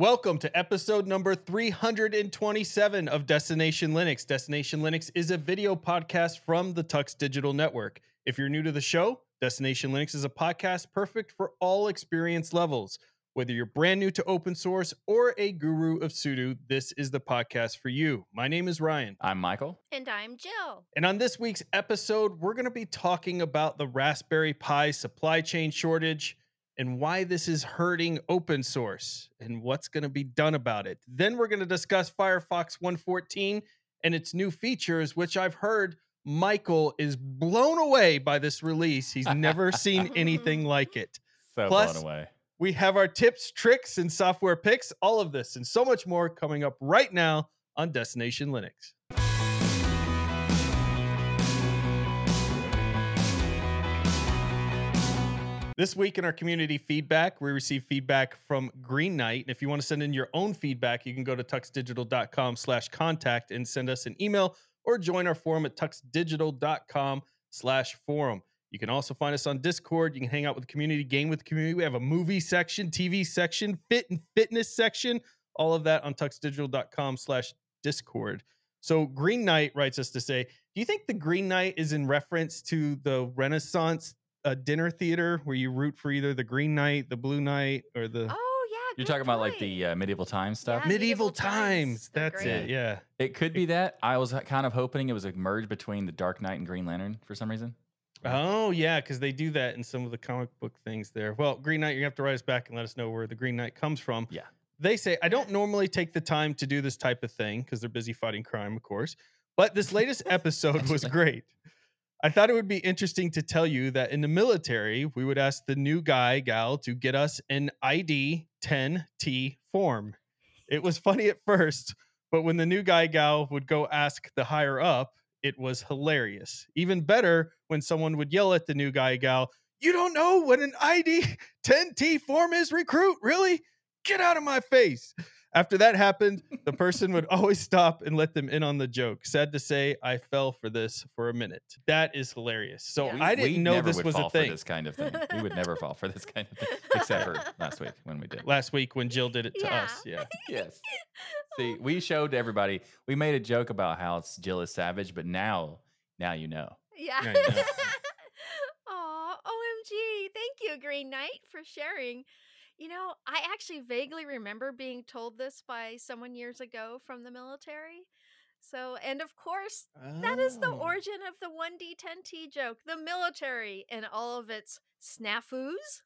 Welcome to episode number 327 of Destination Linux. Destination Linux is a video podcast from the Tux Digital Network. If you're new to the show, Destination Linux is a podcast perfect for all experience levels. Whether you're brand new to open source or a guru of sudo, this is the podcast for you. My name is Ryan. I'm Michael. And I'm Jill. And on this week's episode, we're going to be talking about the Raspberry Pi supply chain shortage and why this is hurting open source and what's going to be done about it. Then we're going to discuss Firefox 114 and its new features, which I've heard Michael is blown away by this release. He's never seen anything like it. So Plus- blown away. We have our tips, tricks, and software picks, all of this and so much more coming up right now on Destination Linux. This week in our community feedback, we receive feedback from Green Knight. And if you want to send in your own feedback, you can go to tuxdigital.com slash contact and send us an email or join our forum at tuxdigital.com slash forum. You can also find us on Discord. You can hang out with the community, game with the community. We have a movie section, TV section, fit and fitness section, all of that on tuxdigital.com slash Discord. So Green Knight writes us to say, do you think the Green Knight is in reference to the Renaissance uh, dinner theater where you root for either the Green Knight, the Blue Knight, or the Oh yeah. You're good talking about like the uh, medieval times stuff. Yeah. medieval medieval times. times? That's great. it. Yeah. It could be that. I was kind of hoping it was a merge between the Dark Knight and Green Lantern for some reason. Oh yeah, because they do that in some of the comic book things there. Well, Green Knight, you have to write us back and let us know where the Green Knight comes from. Yeah. They say I don't normally take the time to do this type of thing because they're busy fighting crime, of course. But this latest episode was great. I thought it would be interesting to tell you that in the military, we would ask the new guy, gal, to get us an ID 10T form. It was funny at first, but when the new guy, gal would go ask the higher up, it was hilarious. Even better when someone would yell at the new guy, gal, You don't know what an ID 10T form is, recruit? Really? Get out of my face. After that happened, the person would always stop and let them in on the joke. Sad to say, I fell for this for a minute. That is hilarious. So Yeah. I didn't we know never this would was fall a thing. for this kind of thing. We would never fall for this kind of thing, except for last week when we did. Last week when Jill did it to Yeah. us. Yeah. Yes. See, we showed everybody. We made a joke about how Jill is savage, but now, now you know. Yeah. Yeah, I know. Aw, OMG. Thank you, Green Knight, for sharing. You know, I actually vaguely remember being told this by someone years ago from the military. So, and of course, that is the Oh. origin of the 1D10T joke, the military and all of its snafus.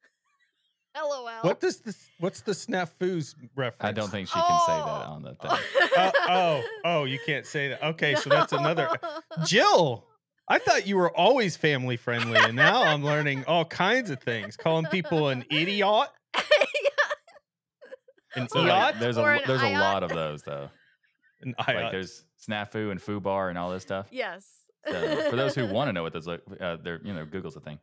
LOL. What does this? What's the snafus reference? I don't think she can say that Oh. on the thing. Uh, oh, oh, you can't say that. Okay, so that's another. Jill, I thought you were always family friendly, and now I'm learning all kinds of things. Calling people an idiot, an So, like, there's a there's a lot of those though. an Like idiot. there's snafu and foo bar and all this stuff. yes. So, for those who want to know what those look, uh, they're you know Google's a thing.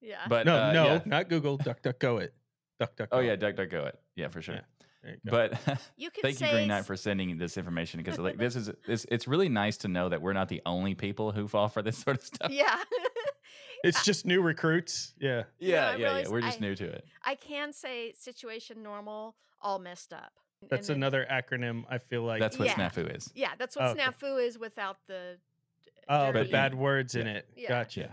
yeah. But no, uh, no, yeah. not Google. Duck, duck, go it. Duck, duck. Oh go yeah, it. DuckDuckGo it. Yeah, for sure. Yeah, There you. But you can thank you, Green Knight, for sending this information because like this is it's, it's really nice to know that we're not the only people who fall for this sort of stuff. Yeah. it's just new recruits. Yeah. yeah, I yeah, yeah. We're just I- new to it. I can say situation normal, all messed up. That's And then- another acronym. I feel like That's what Yeah. snafu is. Yeah, that's what Okay. snafu is without the. oh, the bad words in it. Yeah. Gotcha. Yeah.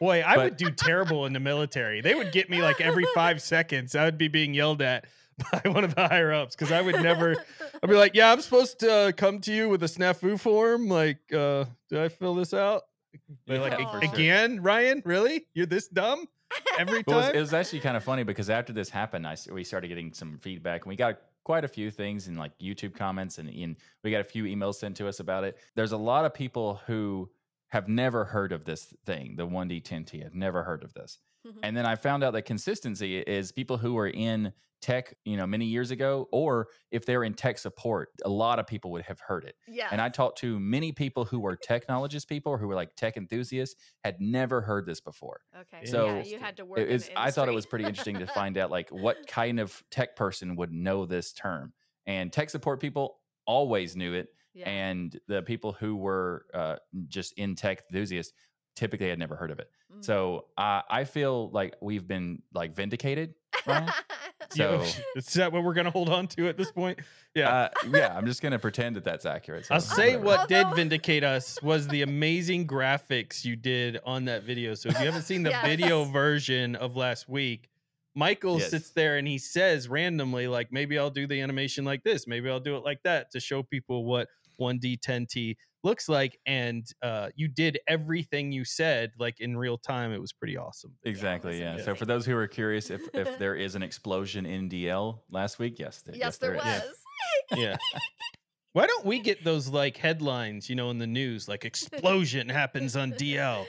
Boy, I But- would do terrible in the military. They would get me like every five seconds. I would be being yelled at by one of the higher ups because I would never. I'd be like, "Yeah, I'm supposed to uh, come to you with a snafu form. Like, uh, did I fill this out?" They're like, Yeah, "A- for sure. "Again, Ryan? Really? You're this dumb every Well, it was, time?" it was actually kind of funny because after this happened, I s- we started getting some feedback, and we got quite a few things in like YouTube comments, and, and we got a few emails sent to us about it. There's a lot of people who have never heard of this thing, the 1D10T. Have never heard of this. And then I found out that consistency is people who were in tech, you know, many years ago, or if they're in tech support, a lot of people would have heard it. yeah. And I talked to many people who were technologist people who were like tech enthusiasts, had never heard this before. okay. so yeah, you had to work. It in the I thought it was pretty interesting to find out like what kind of tech person would know this term. And tech support people always knew it, Yeah. and the people who were uh, just in tech enthusiasts typically I had never heard of it. Mm. So uh, I feel like we've been like vindicated, So Yeah, is that what we're gonna hold on to at this point? Yeah. uh, yeah, I'm just gonna pretend that that's accurate. So I'll say whatever. what did vindicate us was the amazing graphics you did on that video. So if you haven't seen the video version of last week, Michael Yes. sits there and he says randomly, like, maybe I'll do the animation like this, maybe I'll do it like that to show people what 1D10T looks like. And uh, you did everything you said like in real time. It was pretty awesome. Exactly. was Yeah. So for those who are curious, if if there is an explosion in DL last week, yes, th- yes, there is. was. Yeah. Why don't we get those like headlines, you know, in the news, like explosion happens on DL,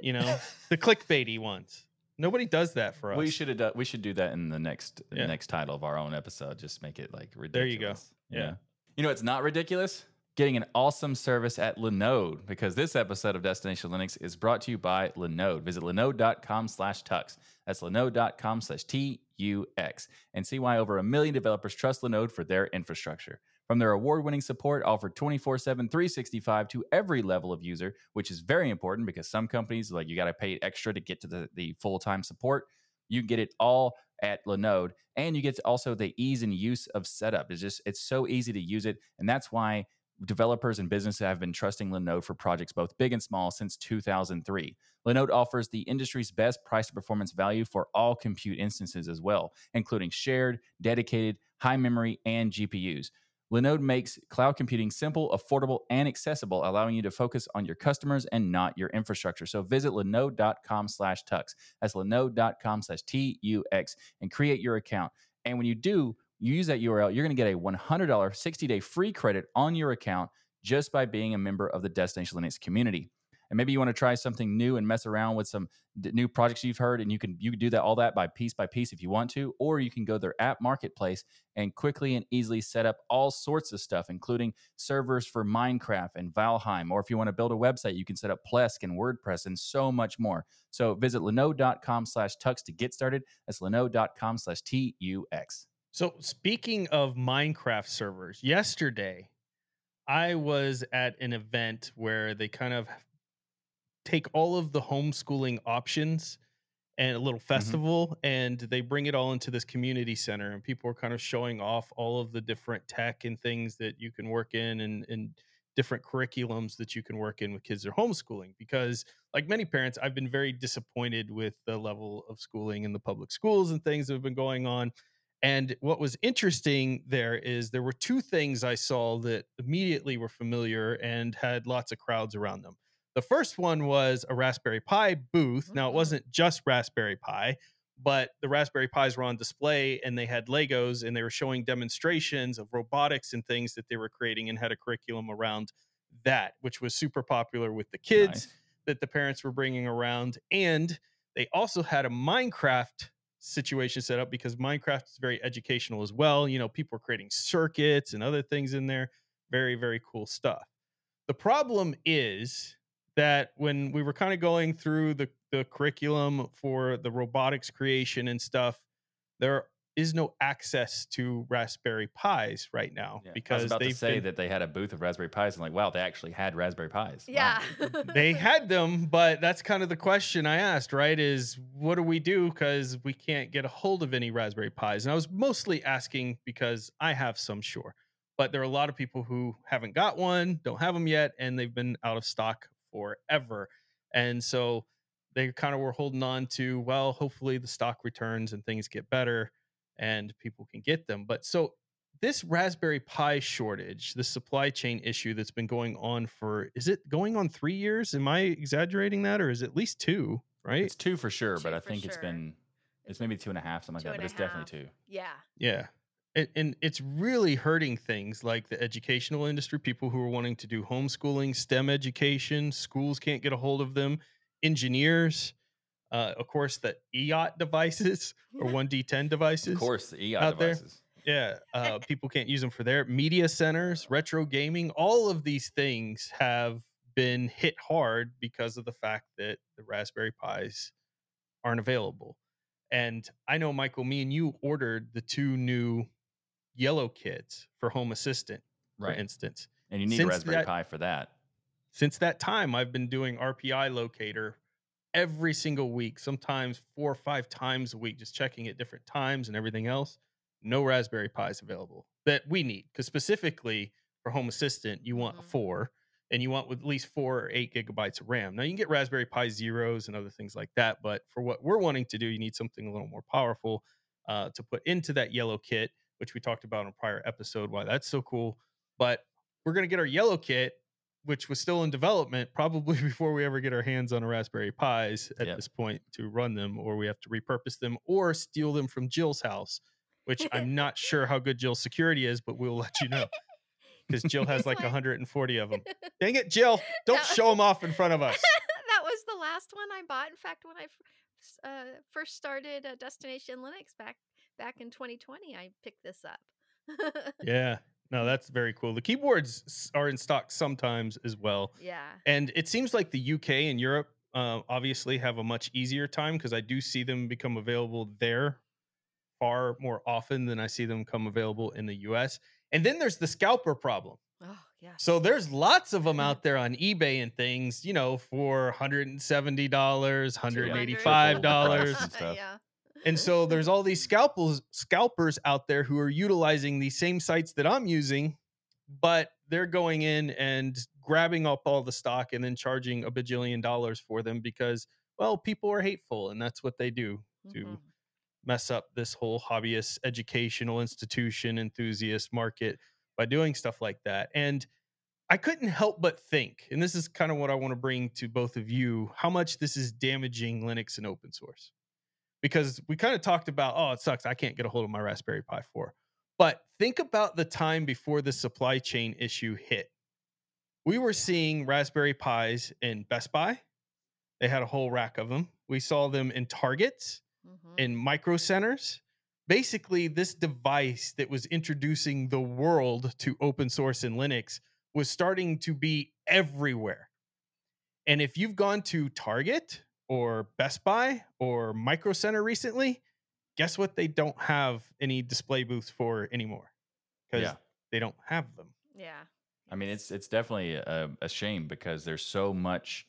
you know, the clickbaity ones. Nobody does that for us. We should have done, we should do that in the next Yeah. next title of our own episode. Just make it like ridiculous. There you go. Yeah. You know, it's not ridiculous. Getting an awesome service at Linode because this episode of Destination Linux is brought to you by Linode. Visit linode.com slash tux. That's linode.com slash T-U-X and see why over a million developers trust Linode for their infrastructure. From their award-winning support offered 24-7, 365 to every level of user, which is very important because some companies, like you got to pay extra to get to the, the full-time support. You get it all at Linode, and you get also the ease and use of setup. It's just it's so easy to use it, and that's why developers and businesses have been trusting Linode for projects both big and small since 2003. Linode offers the industry's best price to performance value for all compute instances as well, including shared, dedicated, high memory, and GPUs. Linode makes cloud computing simple, affordable, and accessible, allowing you to focus on your customers and not your infrastructure. So visit linode.com slash tux. That's linode.com slash T-U-X and create your account. And when you do, you use that URL, you're going to get a $100 60-day free credit on your account just by being a member of the Destination Linux community. And maybe you want to try something new and mess around with some d- new projects you've heard, and you can you can do that all that by piece by piece if you want to, or you can go their app marketplace and quickly and easily set up all sorts of stuff, including servers for Minecraft and Valheim. Or if you want to build a website, you can set up Plesk and WordPress and so much more. So visit linode.com slash tux to get started. That's linode.com slash T-U-X. So speaking of Minecraft servers, yesterday I was at an event where they kind of take all of the homeschooling options and a little mm-hmm. festival and they bring it all into this community center and people are kind of showing off all of the different tech and things that you can work in and, and different curriculums that you can work in with kids that are homeschooling because like many parents i've been very disappointed with the level of schooling in the public schools and things that have been going on and what was interesting there is there were two things I saw that immediately were familiar and had lots of crowds around them. The first one was a Raspberry Pi booth. Now, it Mhm. wasn't just Raspberry Pi, but the Raspberry Pis were on display and they had Legos and they were showing demonstrations of robotics and things that they were creating and had a curriculum around that, which was super popular with the kids Nice. that the parents were bringing around. And they also had a Minecraft situation set up because Minecraft is very educational as well. You know, people are creating circuits and other things in there. Very, very cool stuff. The problem is that when we were kind of going through the, the curriculum for the robotics creation and stuff, there is no access to Raspberry Pis right now Yeah. I was because about to they've say been that they had a booth of Raspberry Pis. and like, wow, they actually had Raspberry Pis. Wow. Yeah. they had them, but that's kind of the question I asked, right? Is what do we do because we can't get a hold of any Raspberry Pis? And I was mostly asking because I have some, sure, but there are a lot of people who haven't got one, don't have them yet, and they've been out of stock forever. And so they kind of were holding on to, well, hopefully the stock returns and things get better and people can get them. But so this Raspberry Pi shortage, the supply chain issue that's been going on for is it going on three years? Am I exaggerating that, or is it at least two? Right? It's two for sure, but I for think it's been it's maybe two and a half, something Two like that. But a it's definitely two. yeah. Yeah. And, and it's really hurting things like the educational industry, people who are wanting to do homeschooling, STEM education, schools can't get a hold of them, engineers, uh, of course, the IoT devices or 1D10 devices. Of course, the EI out there. devices. Yeah, uh, people can't use them for their media centers, retro gaming. All of these things have been hit hard because of the fact that the Raspberry Pis aren't available. And I know, Michael, me and you ordered the two new yellow kits for Home Assistant, for instance. And you need Since a Raspberry that- Pi for that. Since that time, I've been doing RPI locator every single week, sometimes four or five times a week, just checking at different times and everything else. No Raspberry Pis available that we need because specifically for Home Assistant, you want a Mhm. four and you want with at least four or eight gigabytes of RAM. Now you can get Raspberry Pi Zeros and other things like that, but for what we're wanting to do, you need something a little more powerful uh, to put into that yellow kit, which we talked about in a prior episode. Why that's so cool. But we're gonna get our yellow kit, which was still in development, probably before we ever get our hands on a Raspberry Pis at Yep. this point to run them, or we have to repurpose them or steal them from Jill's house. Which I'm not sure how good Jill's security is, but we'll let you know because Jill has like like- 140 of them. Dang it, Jill! Don't show them off in front of us. that was the last one I bought. In fact, when I uh, first started uh, Destination Linux back back in 2020, I picked this up. Yeah, no, that's very cool. The keyboards are in stock sometimes as well. yeah. And it seems like the UK and Europe uh, obviously have a much easier time because I do see them become available there far more often than I see them come available in the US. And then there's the scalper problem. Oh, yeah. So there's lots of them out there on eBay and things, you know, for $170, $185. and stuff. yeah. And so there's all these scalpels scalpers out there who are utilizing these same sites that I'm using, but they're going in and grabbing up all the stock and then charging a bajillion dollars for them because well, people are hateful and that's what they do to Mhm. mess up this whole hobbyist educational institution enthusiast market by doing stuff like that. And I couldn't help but think, and this is kind of what I want to bring to both of you, how much this is damaging Linux and open source. Because we kind of talked about, oh, it sucks. I can't get a hold of my Raspberry Pi 4. But think about the time before the supply chain issue hit. We were seeing Raspberry Pis in Best Buy. They had a whole rack of them. We saw them in Targets Mhm. in micro centers. Basically, this device that was introducing the world to open source and Linux was starting to be everywhere. And if you've gone to Target or Best Buy or Micro Center recently, guess what they don't have any display booths for anymore? Because Yeah. they don't have them. yeah. I mean, it's it's definitely a, a shame because there's so much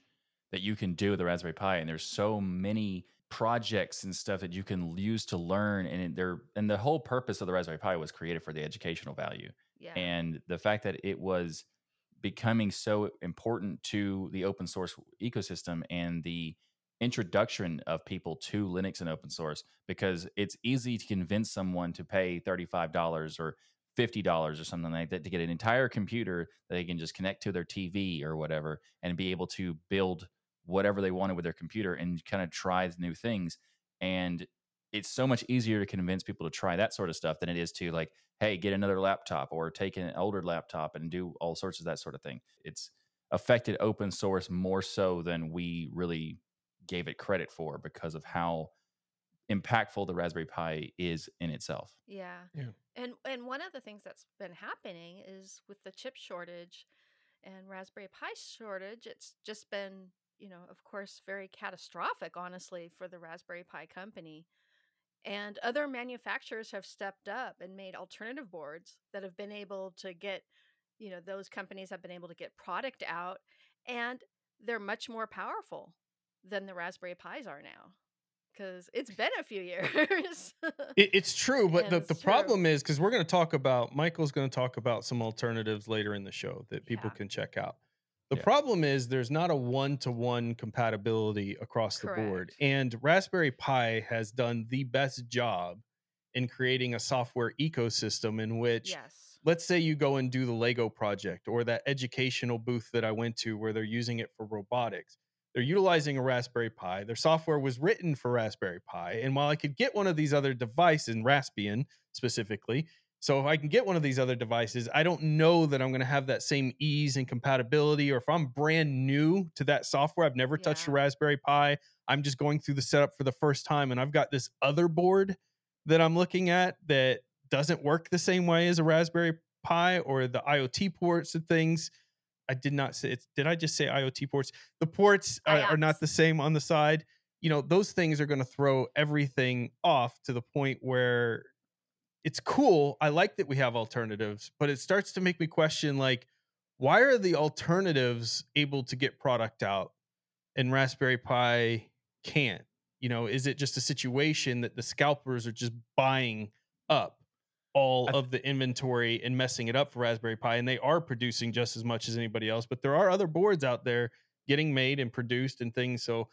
that you can do with the Raspberry Pi, and there's so many projects and stuff that you can use to learn. And it- they're and the whole purpose of the Raspberry Pi was created for the educational value, Yeah. and the fact that it was becoming so important to the open source ecosystem and the introduction of people to Linux and open source because it's easy to convince someone to pay $35 or $50 or something like that to get an entire computer that they can just connect to their TV or whatever and be able to build whatever they wanted with their computer and kind of try new things. And it's so much easier to convince people to try that sort of stuff than it is to like, hey, get another laptop or take an older laptop and do all sorts of that sort of thing. It's affected open source more so than we really gave it credit for because of how impactful the Raspberry Pi is in itself. Yeah. Yeah. And and one of the things that's been happening is with the chip shortage and Raspberry Pi shortage, it's just been, you know, of course, very catastrophic, honestly, for the Raspberry Pi company. And other manufacturers have stepped up and made alternative boards that have been able to get, you know, those companies have been able to get product out and they're much more powerful than the Raspberry Pis are now. Because it's been a few years. It, it's true, but And the, the true. problem is because we're going to talk about Michael's going to talk about some alternatives later in the show that people Yeah. can check out. The Yeah. problem is there's not a one to one compatibility across the board, and Raspberry Pi has done the best job in creating a software ecosystem in which yes. let's say you go and do the Lego project or that educational booth that I went to where they're using it for robotics. They're utilizing a Raspberry Pi. Their software was written for Raspberry Pi. And while I could get one of these other devices, in Raspbian specifically, so if I can get one of these other devices, I don't know that I'm going to have that same ease and compatibility. Or if I'm brand new to that software, I've never touched a Raspberry Pi. I'm just going through the setup for the first time, and I've got this other board that I'm looking at that doesn't work the same way as a Raspberry Pi or the IoT ports and things. I did not say it's did I just say IoT ports? The ports oh, are, are not the same on the side. You know, those things are going to throw everything off to the point where it's cool. I like that we have alternatives, but it starts to make me question like why are the alternatives able to get product out and Raspberry Pi can't? You know, is it just a situation that the scalpers are just buying up all th- of the inventory and messing it up for Raspberry Pi and they are producing just as much as anybody else, but there are other boards out there getting made and produced and things. So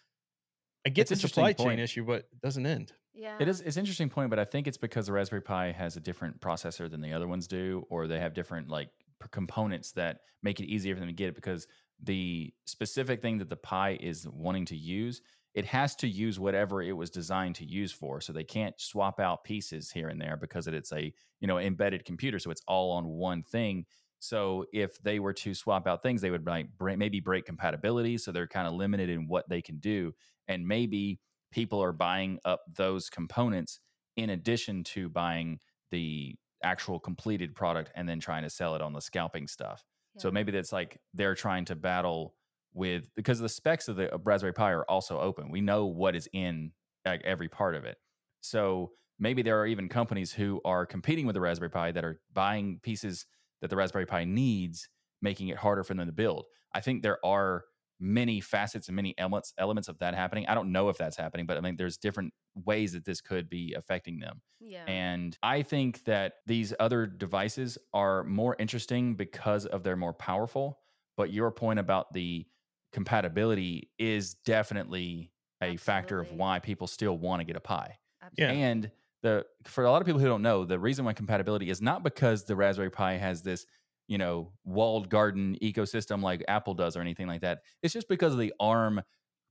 I get It's the interesting supply chain issue, but it doesn't end. Yeah. It is it's an interesting point, but I think it's because the Raspberry Pi has a different processor than the other ones do, or they have different like p- components that make it easier for them to get it. Because the specific thing that the Pi is wanting to use, it has to use whatever it was designed to use for. So they can't swap out pieces here and there because it's a you know embedded computer, so it's all on one thing. So if they were to swap out things, they would like break, maybe break compatibility. So they're kind of limited in what they can do, and maybe people are buying up those components in addition to buying the actual completed product and then trying to sell it on the scalping stuff. So maybe that's like they're trying to battle with because the specs of the of Raspberry Pi are also open. We know what is in like, every part of it. So maybe there are even companies who are competing with the Raspberry Pi that are buying pieces that the Raspberry Pi needs, making it harder for them to build. I think there are many facets and many elements elements of that happening. I don't know if that's happening, but I mean there's different ways that this could be affecting them. Yeah. And I think that these other devices are more interesting because of they're more powerful. But your point about the compatibility is definitely a factor of why people still want to get a Pi. Yeah. Absolutely. And the for a lot of people who don't know, the reason why compatibility is not because the Raspberry Pi has this, you know, walled garden ecosystem like Apple does or anything like that. It's just because of the ARM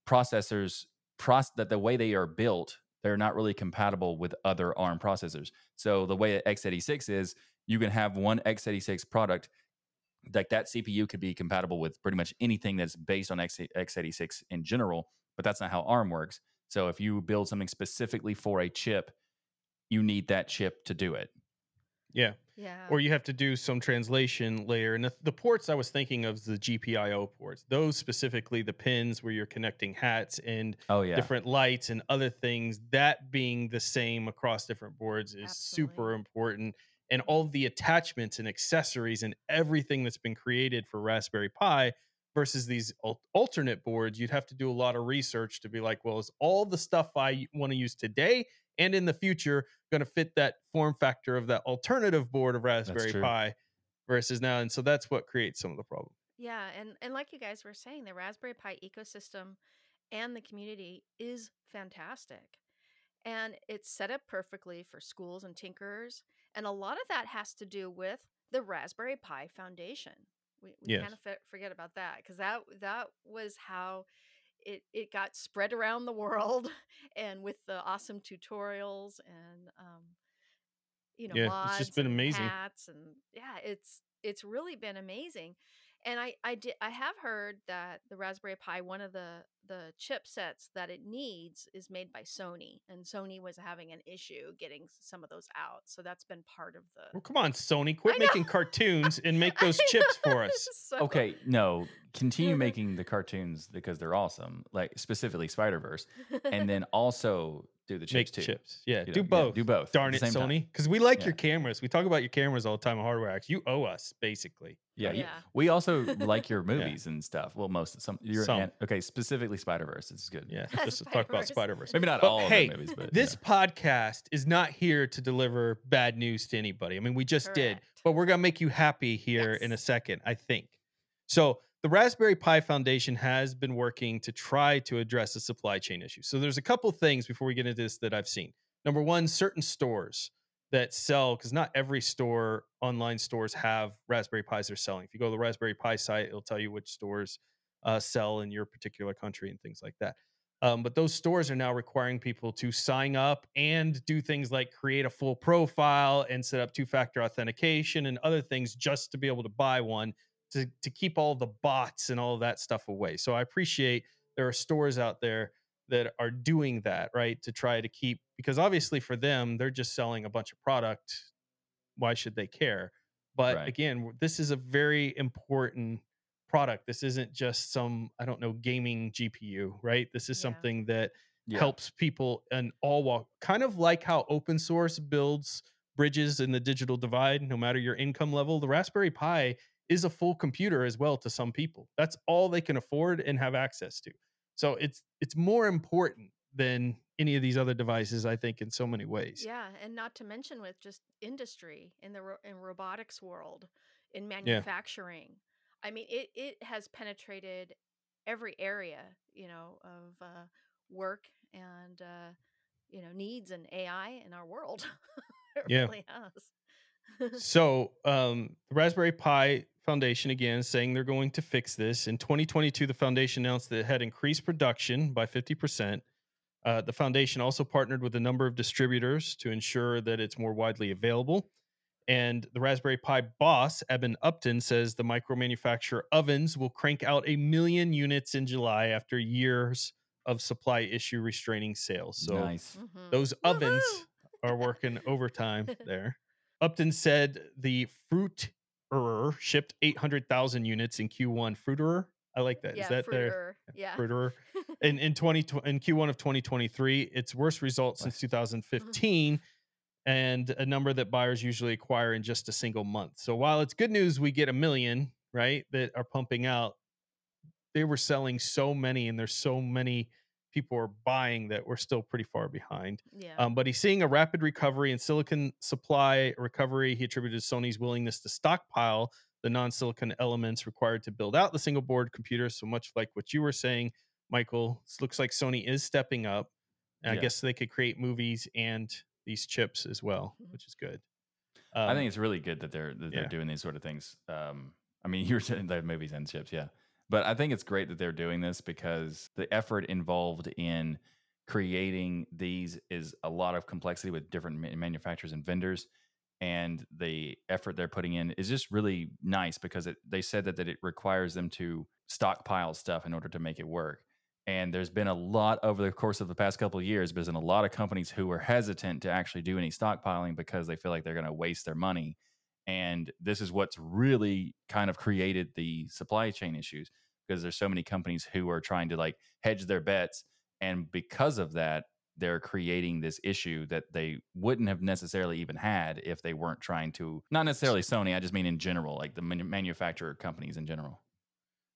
processors proce- that the way they are built, they're not really compatible with other ARM processors. So the way that x86 is, you can have one x86 product like that CPU could be compatible with pretty much anything that's based on X- x86 in general, but that's not how ARM works. So if you build something specifically for a chip, you need that chip to do it. Yeah. yeah. Or you have to do some translation layer. And the, the ports I was thinking of is the GPIO ports. Those specifically, the pins where you're connecting hats and Oh yeah. different lights and other things, that being the same across different boards is super important. And all of the attachments and accessories and everything that's been created for Raspberry Pi versus these al- alternate boards, you'd have to do a lot of research to be like, well, is all the stuff I want to use today and in the future going to fit that form factor of that alternative board of Raspberry. Pi versus now? And so that's what creates some of the problem. Yeah, and and like you guys were saying, the Raspberry Pi ecosystem and the community is fantastic. And it's set up perfectly for schools and tinkerers, and a lot of that has to do with the Raspberry Pi Foundation. We, we Yes. kind of f- forget about that because that that was how it it got spread around the world, and with the awesome tutorials and um, you know Yeah, it's just been amazing. hats and yeah, it's it's really been amazing. And I I did I have heard that the Raspberry Pi one of the the chipsets that it needs is made by Sony and Sony was having an issue getting some of those out. So that's been part of the Well, come on, Sony, quit making cartoons and make those chips for us. so- Okay, no, continue making the cartoons because they're awesome, like specifically Spider Verse, and then also do the chips Make too. chips. Yeah, You do know, both. do both. Darn it. Sony. Because we like Yeah. your cameras. We talk about your cameras all the time on Hardware Addicts. You owe us, basically. Yeah, oh, you- Yeah. we also like your movies and stuff. Well, most of some. You're Some. an- okay, specifically Spider Verse. This is good. Yeah, just to talk about Spider-Verse. Maybe not But all hey, of the movies, but This yeah. podcast is not here to deliver bad news to anybody. I mean, we just did, but we're going to make you happy here in a second, I think. So, the Raspberry Pi Foundation has been working to try to address the supply chain issue. So, there's a couple things before we get into this that I've seen. Number one, certain stores that sell, because not every store, online stores have Raspberry Pis they're selling. If you go to the Raspberry Pi site, it'll tell you which stores uh, sell in your particular country and things like that. Um, but those stores are now requiring people to sign up and do things like create a full profile and set up two factor authentication and other things just to be able to buy one to, to keep all the bots and all of that stuff away. So I appreciate there are stores out there that are doing that, right? To try to keep, because obviously for them, they're just selling a bunch of product. Why should they care? But Right. again, this is a very important product. This isn't just some, I don't know, gaming GPU, right? This is Yeah. something that Yeah. helps people in all walk, kind of like how open source builds bridges in the digital divide, no matter your income level. The Raspberry Pi is a full computer as well to some people. That's all they can afford and have access to. So it's it's more important than any of these other devices, I think, in so many ways. Yeah, and not to mention with just industry in the ro- in robotics world, in manufacturing. yeah. I mean, it it has penetrated every area, you know, of uh, work and uh, you know needs and AI in our world. it Yeah. really has. So, um, the Raspberry Pi Foundation again saying they're going to fix this. In 2022, the foundation announced that it had increased production by 50%. Uh, the foundation also partnered with a number of distributors to ensure that it's more widely available. And the Raspberry Pi boss, Eben Upton, says the micro manufacturer ovens will crank out a million units in July after years of supply issue restraining sales. So, nice. Mhm. those ovens Woohoo! are working overtime there. Upton said the Fruiterer shipped 800,000 units in Q1. Fruiterer? I like that. Is yeah, that their fruiter. Yeah. Fruiterer? In in 20 in Q1 of 2023, its worst result since Nice. Mm-hmm. 2015 and a number that buyers usually acquire in just a single month. So while it's good news we get a million, right, that are pumping out, they were selling so many and there's so many people are buying that we're still pretty far behind. yeah. Um, but he's seeing a rapid recovery in silicon supply recovery. He attributed Sony's willingness to stockpile the non-silicon elements required to build out the single board computer. So much like what you were saying, Michael, it looks like Sony is stepping up. And I guess they could create movies and these chips as well, Mhm. which is good. I Um, think it's really good that they're that they're yeah. doing these sort of things. Um, I mean, you were saying the movies and chips, yeah, but I think it's great that they're doing this because the effort involved in creating these is a lot of complexity with different manufacturers and vendors, and the effort they're putting in is just really nice because it, they said that that it requires them to stockpile stuff in order to make it work. And there's been a lot over the course of the past couple of years, there's been a lot of companies who are hesitant to actually do any stockpiling because they feel like they're going to waste their money. And this is what's really kind of created the supply chain issues because there's so many companies who are trying to like hedge their bets. And because of that, they're creating this issue that they wouldn't have necessarily even had if they weren't trying to, not necessarily Sony, I just mean in general, like the manufacturer companies in general.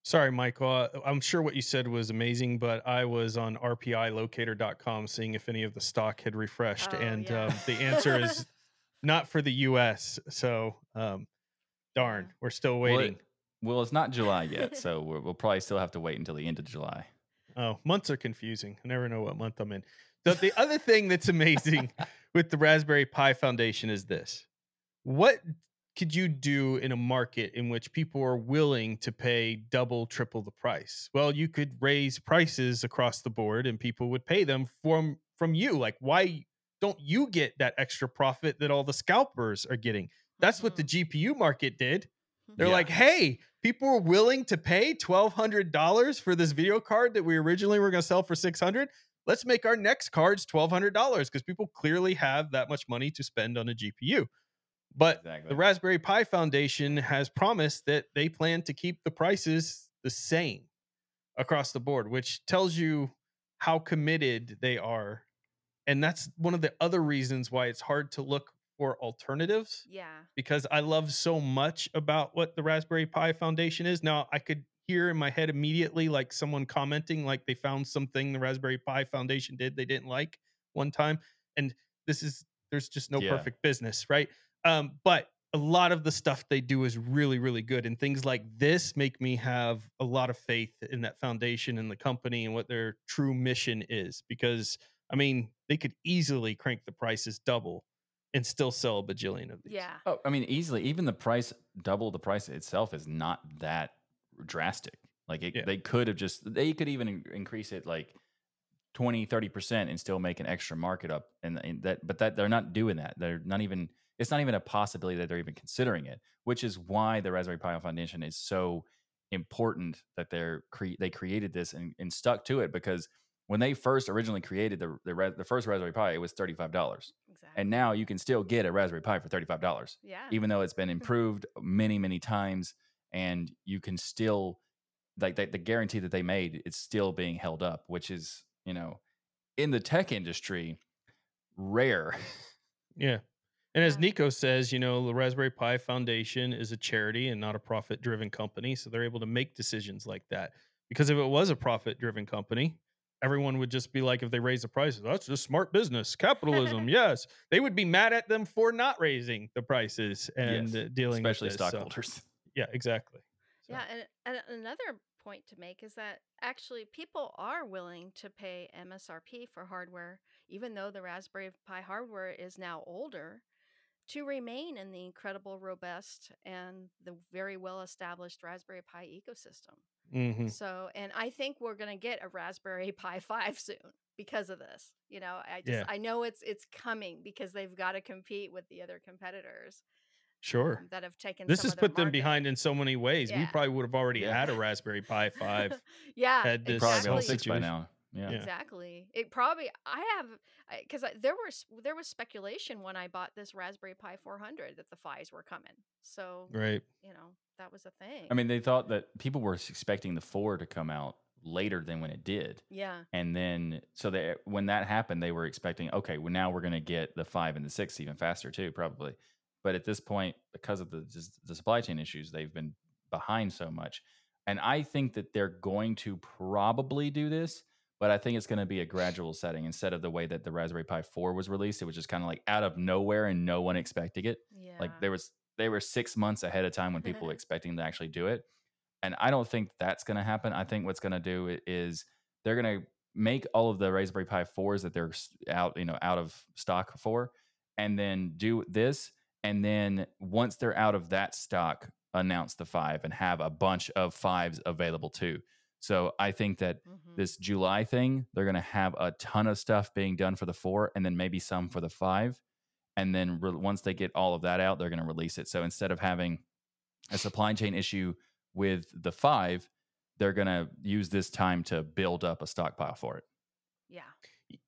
Sorry, Michael. Uh, I'm sure what you said was amazing, but I was on RPIlocator.com seeing if any of the stock had refreshed, Oh, and yeah. um, the answer is not for the U.S. So, um, darn, we're still Well, it- waiting. Well, it's not July yet, so we're, we'll probably still have to wait until the end of July. Oh, months are confusing. I never know what month I'm in. The, the other thing that's amazing with the Raspberry Pi Foundation is this: what could you do in a market in which people are willing to pay double, triple the price? Well, you could raise prices across the board, and people would pay them from from you. Like, why don't you get that extra profit that all the scalpers are getting? That's what the Mhm. GPU market did. They're Yeah. like, hey, people are willing to pay twelve hundred dollars for this video card that we originally were going to sell for six hundred. Let's make our next cards twelve hundred dollars because people clearly have that much money to spend on a GPU. But Exactly. the Raspberry Pi Foundation has promised that they plan to keep the prices the same across the board, which tells you how committed they are. And that's one of the other reasons why it's hard to look for alternatives Yeah. because I love so much about what the Raspberry Pi Foundation is. Now, I could hear in my head immediately like someone commenting like they found something the Raspberry Pi Foundation did they didn't like one time and this is there's just no Yeah. perfect business, right? Um but a lot of the stuff they do is really really good and things like this make me have a lot of faith in that foundation and the company and what their true mission is because I mean, they could easily crank the prices double and still sell a bajillion of these. Yeah. Oh, I mean, easily. Even the price, double the price itself, is not that drastic. Like it, Yeah. they could have just, they could even increase it like 20, 30% and still make an extra market up. And, and that, but that they're not doing that. They're not even, it's not even a possibility that they're even considering it, which is why the Raspberry Pi Foundation is so important that they're cre- they created this and, and stuck to it because when they first originally created the the, the first Raspberry Pi, it was thirty five dollars, Exactly. and now you can still get a Raspberry Pi for thirty five dollars yeah. even though it's been improved many many times and you can still like the, the guarantee that they made it's still being held up which is you know in the tech industry rare Yeah. And as Nico says, you know, the Raspberry Pi Foundation is a charity and not a profit driven company. So they're able to make decisions like that. because if it was a profit driven company, everyone would just be like, if they raise the prices, that's just smart business, capitalism. yes, they would be mad at them for not raising the prices and Yes, uh, dealing, with especially this, so- stockholders. yeah, exactly. So, Yeah, and, and another point to make is that actually people are willing to pay MSRP for hardware, even though the Raspberry Pi hardware is now older, to remain in the incredible, robust, and the very well established Raspberry Pi ecosystem. Mhm. So, and I think we're going to get a Raspberry Pi 5 soon because of this. You know, I just, Yeah. I know it's, it's coming because they've got to compete with the other competitors sure. um, that have taken This some has of their put them behind in so many ways. We probably would have already Yeah. had a Raspberry Pi 5. yeah, had this Probably exactly. all whole six by now. Yeah. Yeah. Exactly. It probably I have because there was there was speculation when I bought this Raspberry Pi 400 that the fives were coming. So Right. you know that was a thing. I mean, they thought that people were expecting the four to come out later than when it did. yeah, And then, so they, when that happened, they were expecting, okay, well, now we're going to get the five and the six even faster too, probably. But at this point, because of the the supply chain issues, they've been behind so much. And I think that they're going to probably do this, but I think it's going to be a gradual setting instead of the way that the Raspberry Pi 4 was released. It was just kind of like out of nowhere and no one expecting it. yeah. Like there was they were six months ahead of time when people were expecting to actually do it. And I don't think that's going to happen. I think what's going to do is they're going to make all of the Raspberry Pi fours that they're out, you know, out of stock for, and then do this. And then once they're out of that stock, announce the five and have a bunch of fives available too. So I think that Mhm. this July thing, they're going to have a ton of stuff being done for the four and then maybe some for the five. And then re- once they get all of that out, they're going to release it. So instead of having a supply chain issue with the five, they're going to use this time to build up a stockpile for it. yeah.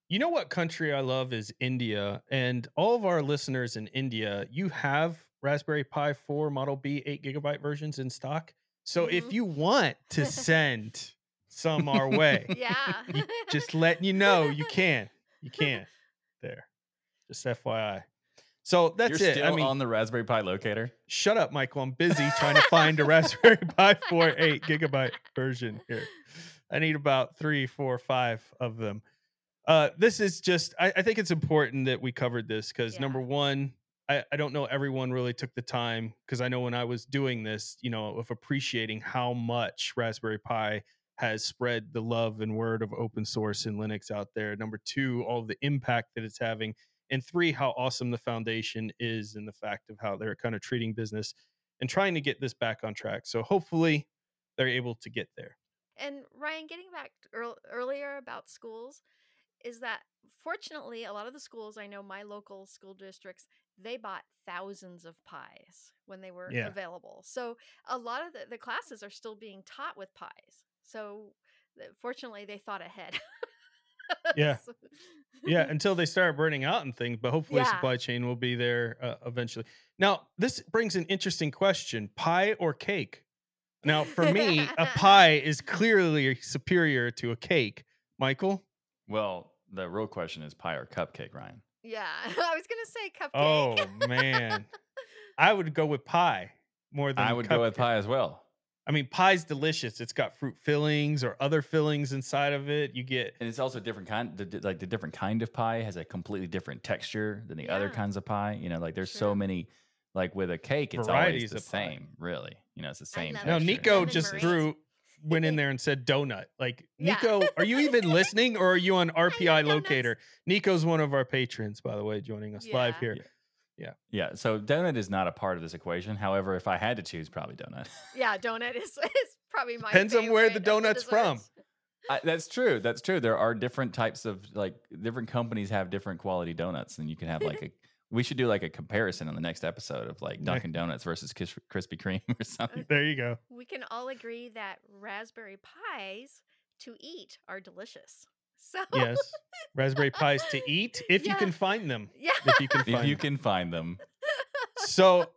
You know what country I love is India. And all of our listeners in India, you have Raspberry Pi 4 Model B 8 gigabyte versions in stock. So if Mhm. you want to send some our way, Yeah. just letting you know you can. You can. There. Just FYI. So that's You're it. still I mean, on the Raspberry Pi locator. shut up, Michael. I'm busy trying to find a Raspberry Pi 4 8 gigabyte version here. I need about three, four, five of them. Uh, this is just, I, I think it's important that we covered this because Yeah. number one, I, I don't know everyone really took the time because I know when I was doing this, you know, of appreciating how much Raspberry Pi has spread the love and word of open source and Linux out there. Number two, all the impact that it's having. And three, how awesome the foundation is and the fact of how they're kind of treating business and trying to get this back on track. So hopefully they're able to get there. And Ryan, getting back earl- earlier about schools, is that fortunately a lot of the schools I know, my local school districts, they bought thousands of pies when they were Yeah. available. So a lot of the, the classes are still being taught with pies. So fortunately, they thought ahead. Yeah. Yeah, until they start burning out and things, but hopefully Yeah. supply chain will be there uh, eventually. Now, this brings an interesting question: pie or cake? Now, for me, a pie is clearly superior to a cake. Michael? Well, the real question is pie or cupcake, Ryan. yeah, I was gonna say oh, cupcake. Oh man, I would go with pie more than I would go with pie as well. I mean, pie's delicious. It's got fruit fillings or other fillings inside of it. You get And it's also different kind. The, like the different kind of pie has a completely different texture than the other kinds of pie. You know, like there's Sure. so many. Like with a cake, it's Varieties always the of pie. same. Really, you know, it's the same. love Now Nico just meringue. threw went in there and said donut. Like Yeah. Nico, are you even listening or are you on RPI donuts. locator? Nico's one of our patrons, by the way, joining us live here. Yeah. here. Yeah. So donut is not a part of this equation. However, if I had to choose, probably donut. yeah, donut is, is probably my Depends on where the favorite of donut's from. I, that's true. That's true. There are different types of like different companies have different quality donuts, and you can have like a. We should do like a comparison on the next episode of like Dunkin' Donuts versus Kis- Krispy Kreme or uh, something. There you go. We can all agree that raspberry pies to eat are delicious. So Yes. Raspberry pies to eat if you can find them. yeah, If you can find if you them. can find them, So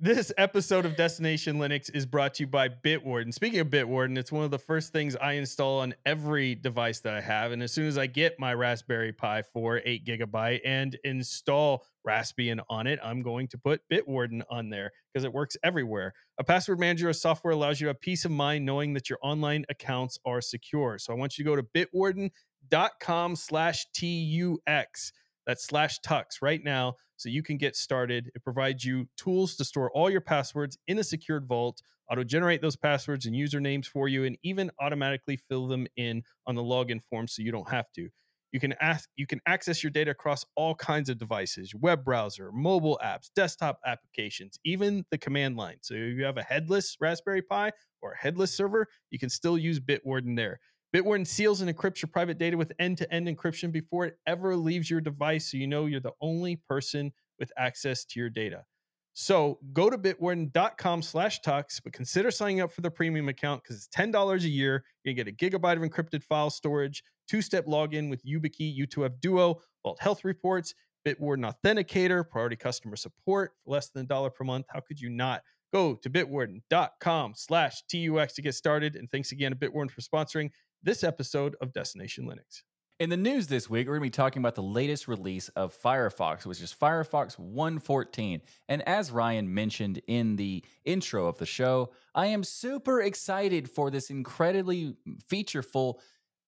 This episode of Destination Linux is brought to you by Bitwarden. Speaking of Bitwarden, it's one of the first things I install on every device that I have. And as soon as I get my Raspberry Pi 4 8 gigabyte and install Raspbian on it, I'm going to put Bitwarden on there because it works everywhere. A password manager of software allows you a peace of mind knowing that your online accounts are secure. So I want you to go to bitwarden.com slash TUX. That's slash tux right now so you can get started. It provides you tools to store all your passwords in a secured vault, auto generate those passwords and usernames for you, and even automatically fill them in on the login form so you don't have to. You can ask you can access your data across all kinds of devices, web browser, mobile apps, desktop applications, even the command line. So if you have a headless Raspberry Pi or a headless server, you can still use Bitwarden there. Bitwarden seals and encrypts your private data with end-to-end encryption before it ever leaves your device so you know you're the only person with access to your data. So go to bitwarden.com slash tux, but consider signing up for the premium account because it's $10 a year. You get a gigabyte of encrypted file storage, two-step login with YubiKey U2F Duo, Vault Health Reports, Bitwarden Authenticator, priority customer support for less than a dollar per month. How could you not? Go to bitwarden.com slash TUX to get started. And thanks again to Bitwarden for sponsoring this episode of Destination Linux. In the news this week, we're going to be talking about the latest release of Firefox, which is Firefox 114. And as Ryan mentioned in the intro of the show, I am super excited for this incredibly featureful.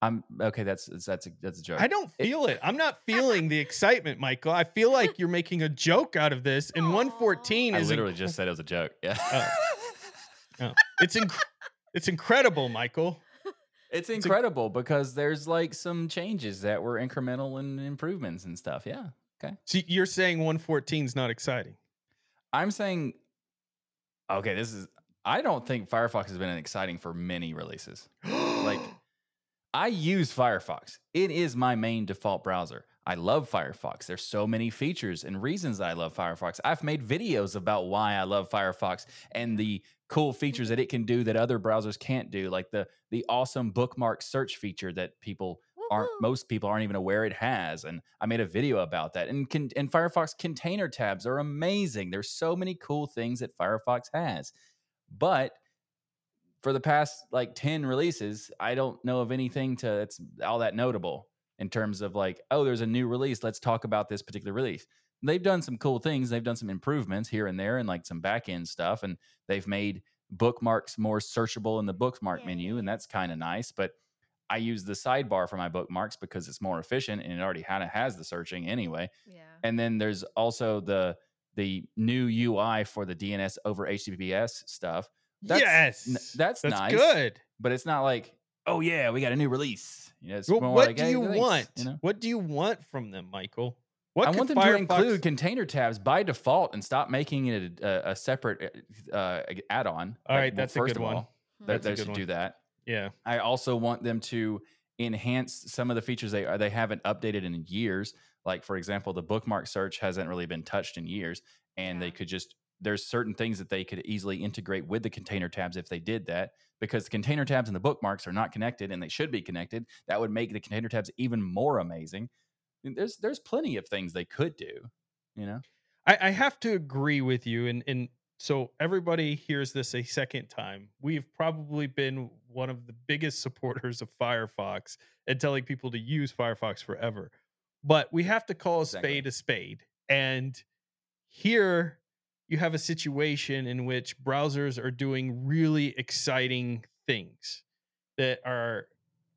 I'm okay. That's that's a, that's a joke. I don't feel it. I'm not feeling the excitement, Michael. I feel like you're making a joke out of this. And Aw. 114 I is literally inc- just said it was a joke. Yeah. Oh. oh. it's inc- it's incredible, Michael. It's incredible because there's like some changes that were incremental and improvements and stuff. Yeah. Okay. So you're saying 114 is not exciting. I'm saying, okay, this is, I don't think Firefox has been exciting for many releases. I use Firefox, it is my main default browser. I love Firefox. There's so many features and reasons I love Firefox. I've made videos about why I love Firefox and the cool features that it can do that other browsers can't do, like the the awesome bookmark search feature that people aren't most people aren't even aware it has and i made a video about that and can, and firefox container tabs are amazing there's so many cool things that firefox has but for the past like 10 releases i don't know of anything to that's all that notable in terms of like oh there's a new release let's talk about this particular release they've done some cool things they've done some improvements here and there and like some back end stuff and they've made bookmarks more searchable in the bookmark menu and that's kind of nice but I use the sidebar for my bookmarks because it's more efficient and it already kind of has the searching anyway. Yeah. And then there's also the the new UI for the DNS over HTTPS stuff. That's, yes. n- that's, That's nice, good. but it's not like, oh yeah, we got a new release. You know, it's Well, what like, do "Hey, you thanks," want? You know? What do you want from them, Michael? What I want them Firefox- to include container tabs by default and stop making it a, a, a separate uh, add-on. All Like, right, well, that's a first good of one. all, Hmm. They, That's they should one. do that. Yeah. I also want them to enhance some of the features they they haven't updated in years. Like for example, the bookmark search hasn't really been touched in years, and they could just there's certain things that they could easily integrate with the container tabs if they did that because the container tabs and the bookmarks are not connected and they should be connected. That would make the container tabs even more amazing. There's there's plenty of things they could do, you know. I, I have to agree with you, and and so everybody hears this a second time. We've probably been one of the biggest supporters of Firefox and telling people to use Firefox forever, but we have to call a Exactly. spade a spade. And here you have a situation in which browsers are doing really exciting things that are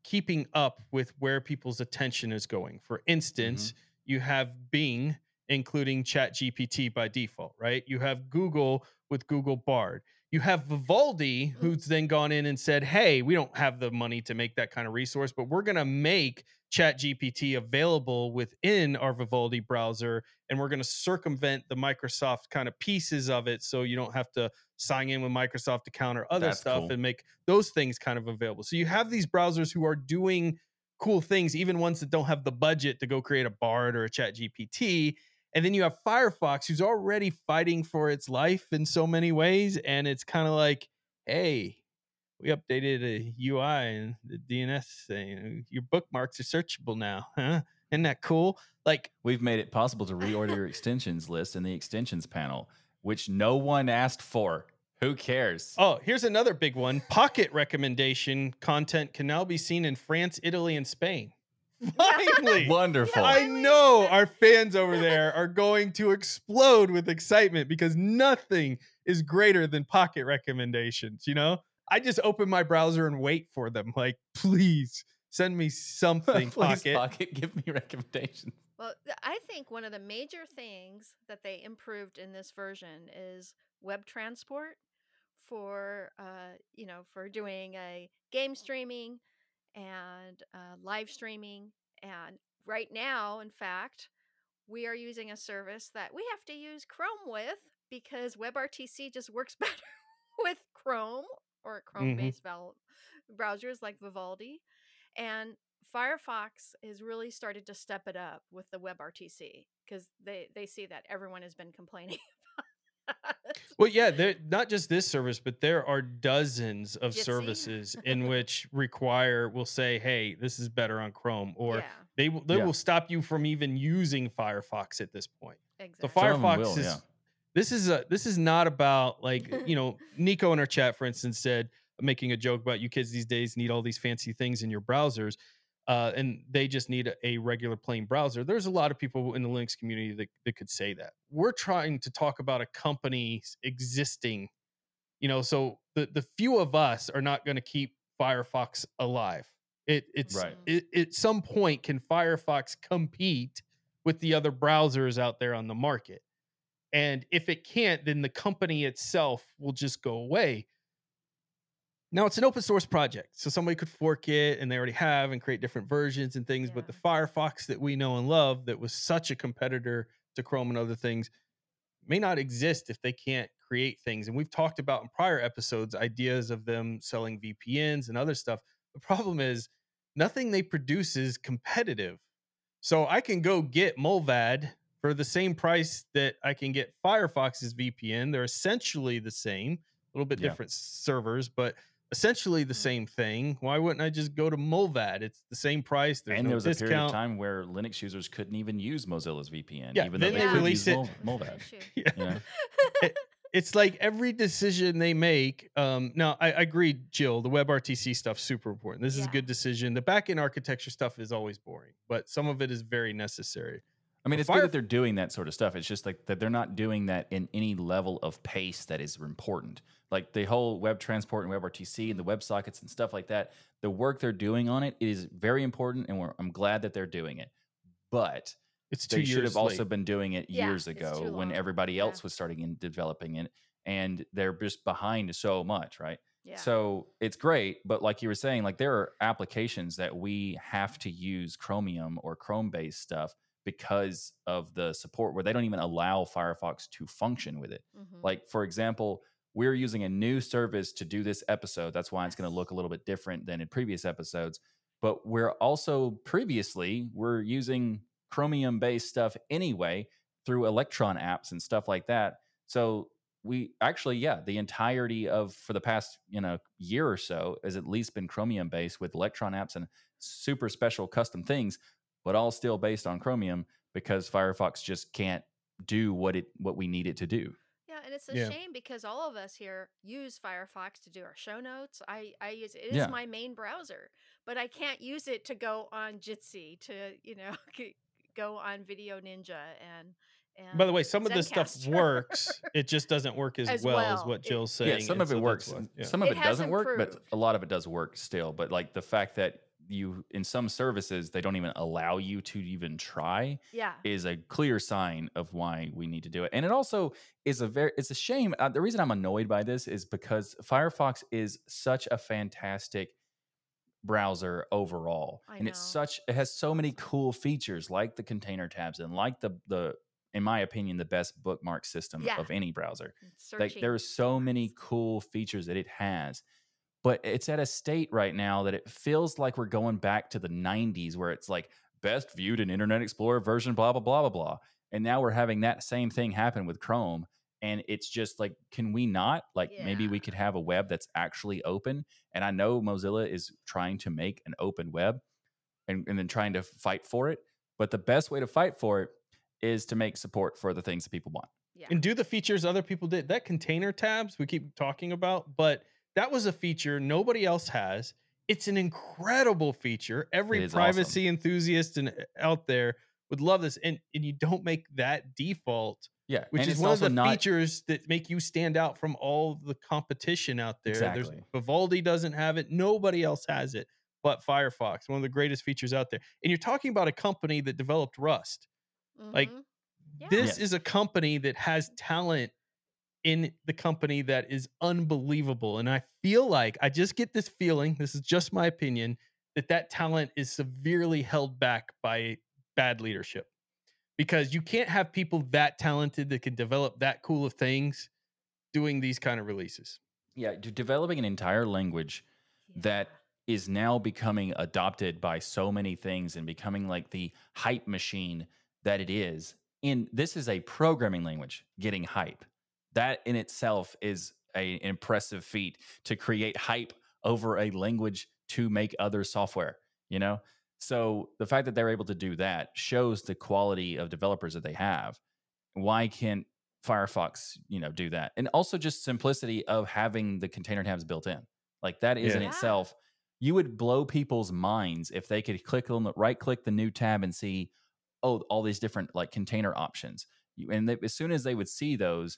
keeping up with where people's attention is going. For instance, mm-hmm. you have Bing including ChatGPT by default, right? You have Google with Google Bard. You have Vivaldi, mm. who's then gone in and said, "Hey, we don't have the money to make that kind of resource, but we're going to make ChatGPT available within our Vivaldi browser, and we're going to circumvent the Microsoft kind of pieces of it, so you don't have to sign in with Microsoft account or other That's stuff, cool. and make those things kind of available." So you have these browsers who are doing cool things, even ones that don't have the budget to go create a Bard or a Chat GPT. And then you have Firefox, who's already fighting for its life in so many ways. And it's kind of like, hey, we updated a UI and the DNS thing. Your bookmarks are searchable now. Huh? Isn't that cool? Like, We've made it possible to reorder your extensions list in the extensions panel. which no one asked for. Who cares? Oh, here's another big one. Pocket recommendation content can now be seen in France, Italy, and Spain. Finally. Wonderful. I know our fans over there are going to explode with excitement because nothing is greater than pocket recommendations, you know? I just open my browser and wait for them. Like, please send me something, Please, pocket. Pocket, give me recommendations. Well, I think one of the major things that they improved in this version is web transport for uh, you know for doing a game streaming and uh, live streaming. And right now, in fact, we are using a service that we have to use Chrome with because WebRTC just works better with Chrome or Chrome-based mm-hmm. val- browsers like Vivaldi. And Firefox has really started to step it up with the WebRTC because they, they see that everyone has been complaining about. Well, yeah, there not just this service, but there are dozens of Jitsi. services in which require will say, "Hey, this is better on Chrome," or yeah, they will they Yeah. will stop you from even using Firefox at this point. exactly. So Some of them Firefox will, is yeah. This is a this is not about like you know Nico in our chat, for instance, said making a joke about you kids these days need all these fancy things in your browsers, uh, and they just need a, a regular plain browser. There's a lot of people in the Linux community that, that could say that. We're trying to talk about a company's existing, you know, so the the few of us are not going to keep Firefox alive. It it's Right. it, at some point can Firefox compete with the other browsers out there on the market? And if it can't, then the company itself will just go away. Now it's an open source project, so somebody could fork it, and they already have, and create different versions and things. But the Firefox that we know and love, that was such a competitor to Chrome and other things, may not exist if they can't create things. And we've talked about in prior episodes ideas of them selling VPNs and other stuff. The problem is nothing they produce is competitive. So I can go get Mullvad for the same price that I can get Firefox's VPN. They're essentially the same, a little bit Yeah. different servers, but essentially the Mhm. same thing. Why wouldn't I just go to Mullvad? It's the same price. There's and no there was a period of time where Linux users couldn't even use Mozilla's VPN, Yeah, even then though they they, could release use it- Mol- Mullvad. Yeah. You know? it's like every decision they make. Um, now, I, I agree, Jill. The WebRTC stuff's super important. This is a good decision. The backend architecture stuff is always boring, but some of it is very necessary. I mean, But it's Fire- good that they're doing that sort of stuff. It's just like that they're not doing that in any level of pace that is important. Like the whole web transport and WebRTC and the WebSockets and stuff like that. The work they're doing on it is very important, and we're, I'm glad that they're doing it. But It's two they years should have also been doing it Yeah, years ago when long. everybody Yeah. else was starting and developing it, and they're just behind so much, right? Yeah. So it's great, but like you were saying, like there are applications that we have to use Chromium or Chrome based stuff because of the support where they don't even allow Firefox to function with it. Mhm. Like, for example, we're using a new service to do this episode. That's why it's going to look a little bit different than in previous episodes. But we're also previously we're using Chromium based stuff anyway through Electron apps and stuff like that. So we actually, yeah, the entirety of for the past you know year or so has at least been Chromium based with Electron apps and super special custom things, but all still based on Chromium because Firefox just can't do what it what we need it to do. Yeah, and it's a Yeah. shame because all of us here use Firefox to do our show notes. I, I use it is Yeah. my main browser, but I can't use it to go on Jitsi to you know go on VDO.Ninja and and. By the way, some of this stuff works. It just doesn't work as, As well, as what It- Jill's saying. yeah, some and of it so works. why- yeah. Some of It it, doesn't work, but a lot of it does work still. But like the fact that you in some services they don't even allow you to even try Yeah. is a clear sign of why we need to do it. And it also is a very it's a shame. Uh, the reason I'm annoyed by this is because Firefox is such a fantastic browser overall. I and it's such it has so many cool features like the container tabs and like the the in my opinion the best bookmark system Yeah. of any browser like there are so many cool features that it has but it's at a state right now that it feels like we're going back to the 90s where it's like best viewed in internet explorer version blah blah blah blah blah and now we're having that same thing happen with chrome and it's just like can we not like maybe we could have a web that's actually open and i know mozilla is trying to make an open web and, and then trying to fight for it but the best way to fight for it is to make support for the things that people want Yeah. and do the features other people did. That container tabs we keep talking about, but that was a feature nobody else has. It's an incredible feature. Every is awesome. privacy enthusiast and uh, out there would love this, and and you don't make that default, Yeah, which and is one of the not, features that make you stand out from all the competition out there. Exactly. There's Vivaldi doesn't have it. Nobody else has it but Firefox. One of the greatest features out there. And you're talking about a company that developed Rust. like, Mhm. Yeah. This Yes. is a company that has talent in the company that is unbelievable. And I feel like I just get this feeling, this is just my opinion, that that talent is severely held back by bad leadership. Because you can't have people that talented that can develop that cool of things doing these kind of releases. yeah, d- developing an entire language that is now becoming adopted by so many things and becoming like the hype machine that it is. And this is a programming language getting hype. That in itself is a, an impressive feat to create hype over a language to make other software, you know? So the fact that they're able to do that shows the quality of developers that they have. Why can't Firefox, you know, do that? And also just simplicity of having the container tabs built in. Like that is in itself, you would blow people's minds if they could click on the right click the new tab and see, oh, all these different like container options. And they, as soon as they would see those,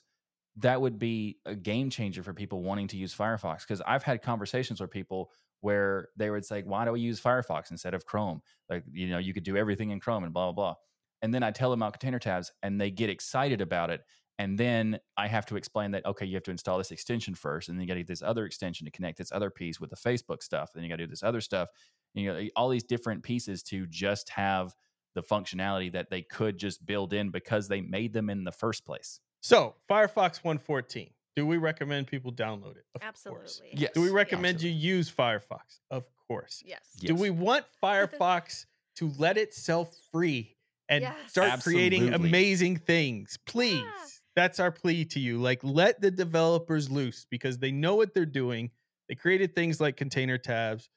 that would be a game changer for people wanting to use Firefox. Because I've had conversations with people where they would say, "Why do we use Firefox instead of Chrome? Like, you know, you could do everything in Chrome and blah blah blah." And then I tell them about container tabs, and they get excited about it. And then I have to explain that okay, you have to install this extension first, and then you got to get this other extension to connect this other piece with the Facebook stuff. Then you got to do this other stuff. And, you know, all these different pieces to just have the functionality that they could just build in because they made them in the first place. So, Firefox 114. Do we recommend people download it? Of course. Absolutely. Yes. Do we Yeah. recommend you use Firefox? Of course. Yes. Do we want Firefox to let itself free and Yes. start creating amazing things? Please. Yeah. That's our plea to you. Like, let the developers loose because they know what they're doing. They created things like container tabs,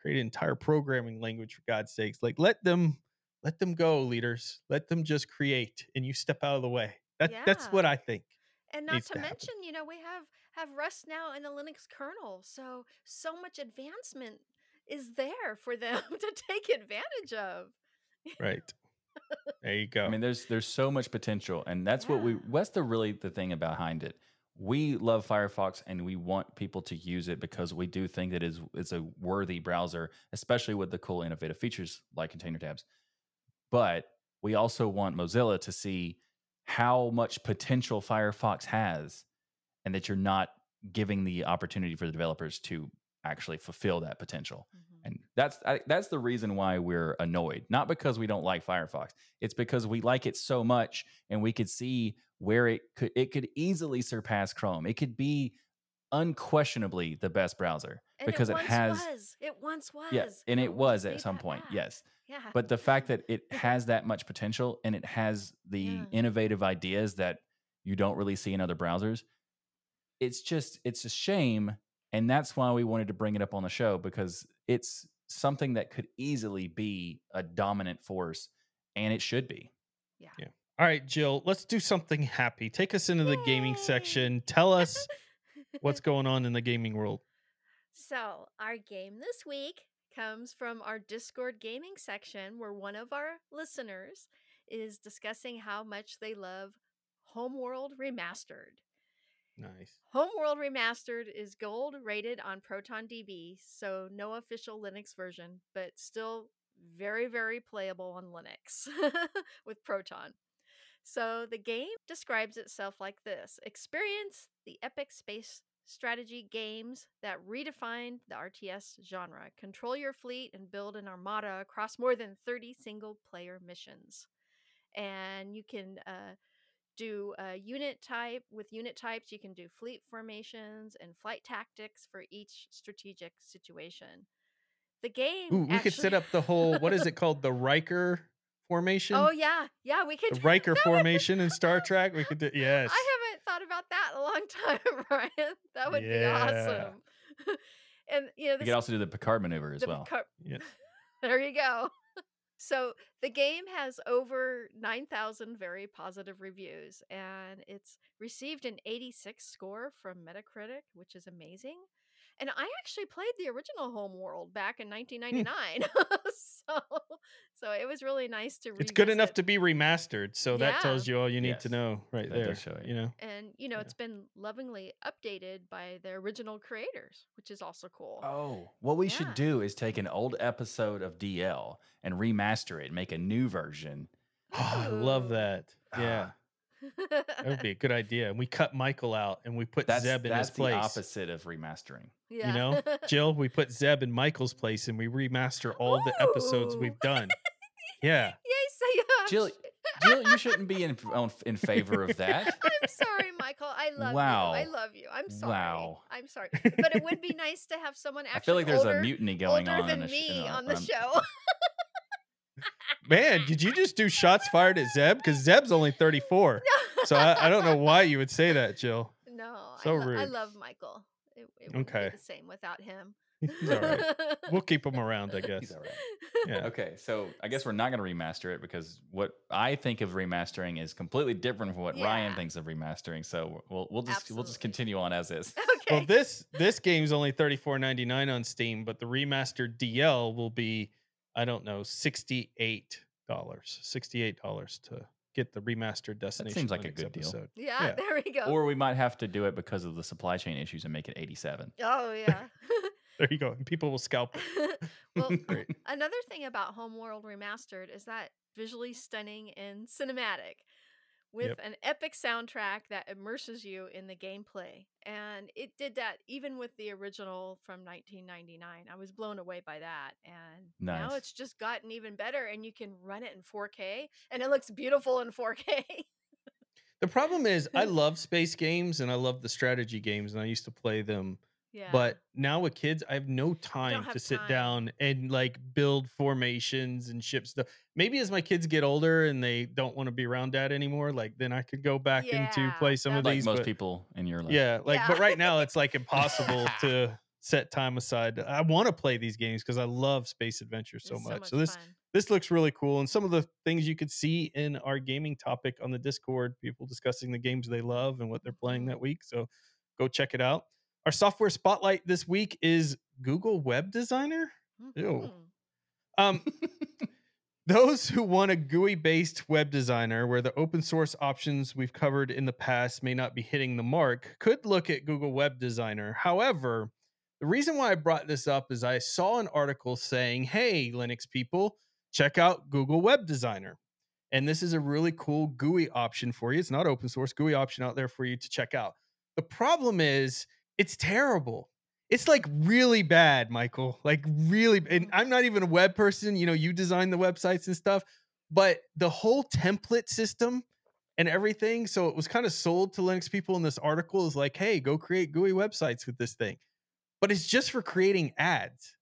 created entire programming language for God's sakes. Like, let them let them go, leaders. Let them just create and you step out of the way. That, That's what I think. And not needs to to happen. mention, you know, we have have Rust now in the Linux kernel, so so much advancement is there for them to take advantage of. Right. there you go. I mean, there's there's so much potential, and that's what we. Yeah. What's the really the thing behind it? We love Firefox, and we want people to use it because we do think that is it's a worthy browser, especially with the cool innovative features like container tabs. But we also want Mozilla to see how much potential Firefox has, and that you're not giving the opportunity for the developers to actually fulfill that potential. Mm-hmm. And that's I, that's the reason why we're annoyed. Not because we don't like Firefox. It's because we like it so much and we could see where it could it could easily surpass Chrome. It could be unquestionably the best browser And because it, it, has was. It once was. yeah, and it Don't was at some point. back. Yes. Yeah. But the fact that it has that much potential and it has the Yeah. innovative ideas that you don't really see in other browsers, it's just it's a shame. And that's why we wanted to bring it up on the show because it's something that could easily be a dominant force, and it should be. Yeah yeah all right, Jill, let's do something happy. Take us into the gaming section. Tell us what's going on in the gaming world. So, our game this week comes from our Discord gaming section where one of our listeners is discussing how much they love Homeworld Remastered. Nice. Homeworld Remastered is gold rated on ProtonDB, so no official Linux version, but still very, very playable on Linux with Proton. So the game describes itself like this Experience the epic space strategy games that redefined the RTS genre. Control your fleet and build an armada across more than 30 single player missions. And you can uh, do a unit type with unit types you can do fleet formations and flight tactics for each strategic situation the game Ooh, we could set up the whole what is it called? The Riker formation? oh yeah yeah we could the Riker formation in Star Trek. We could do yes. i haven't thought about that in a long time ryan that would Yeah. be awesome and you know You this could also do the Picard maneuver as well. Picard- Yeah. there you go So the game has over 9,000 very positive reviews and it's received an 86 score from Metacritic, which is amazing. And I actually played the original Homeworld back in hmm. 1999. so so it was really nice to It's good enough to be remastered, so that tells you all you need Yes, to know right that there. does show it. You know, and you know, Yeah. it's been lovingly updated by the original creators, which is also cool. Oh, what we Yeah. should do is take an old episode of DL and remaster it, and make a new version. oh, I love that. Yeah, ah. That would be a good idea. And we cut Michael out and we put That's Zeb in his place. That's the opposite of remastering. yeah. know, Jill, we put Zeb in Michael's place and we remaster all the episodes we've done. Yeah. Yay, say Jill, Jill, you shouldn't be in on, in favor of that. I'm sorry, Michael. I love Wow. you. I love you. I'm sorry. Wow. I'm sorry. But it would be nice to have someone actually I feel like there's older, a mutiny going older on. than in a sh- me a- on the um, show. Man, did you just do shots fired at Zeb? Because Zeb's only 34. So I, I don't know why you would say that, Jill. no, So I, lo- I love Michael. It, it wouldn't Okay. be the same without him. He's all right. We'll keep him around, I guess. He's all right. Yeah. Okay, so I guess we're not going to remaster it because what I think of remastering is completely different from what Ryan thinks of remastering. So we'll we'll just we'll just continue on as is. okay. Well, this this game's only thirty four ninety nine on Steam, but the remastered DL will be, I don't know, sixty eight dollars. Sixty eight dollars to get the remastered Destination. That seems like a Linux good deal. episode. yeah, yeah. there we go. Or we might have to do it because of the supply chain issues and make it 87. oh, yeah. There you go. And people will scalp it. well, another thing about Homeworld Remastered is that visually stunning and cinematic with Yep. an epic soundtrack that immerses you in the gameplay. And it did that even with the original from 1999. I was blown away by that. And now it's just gotten even better and you can run it in 4K and it looks beautiful in 4K. The problem is, I love space games and I love the strategy games, and I used to play them. Yeah. But now with kids, I have no time have to sit time. down and like build formations and ship stuff. Maybe as my kids get older and they don't want to be around dad anymore, like then I could go back into play some of that's- Like these. most but- people in your life. Yeah, like but right now it's like impossible to set time aside. I want to play these games because I love space adventure so It's much. So this fun. this looks really cool and some of the things you could see in our gaming topic on the discord people discussing the games they love and what they're playing that mm-hmm. week so go check it out our software spotlight this week is google web designer Ew. Mhm. um those who want a GUI based web designer where the open source options we've covered in the past may not be hitting the mark could look at Google Web Designer. However, the reason why I brought this up is I saw an article saying, hey, Linux people, check out Google Web Designer. And this is a really cool GUI option for you. It's not open source, GUI option out there for you to check out. The problem is, it's terrible. It's like really bad, Michael. Like really, and Mm. I'm not even a web person. You know, you design the websites and stuff, but the whole template system and everything. So it was kind of sold to Linux people in this article is like, hey, go create GUI websites with this thing. But it's just for creating ads,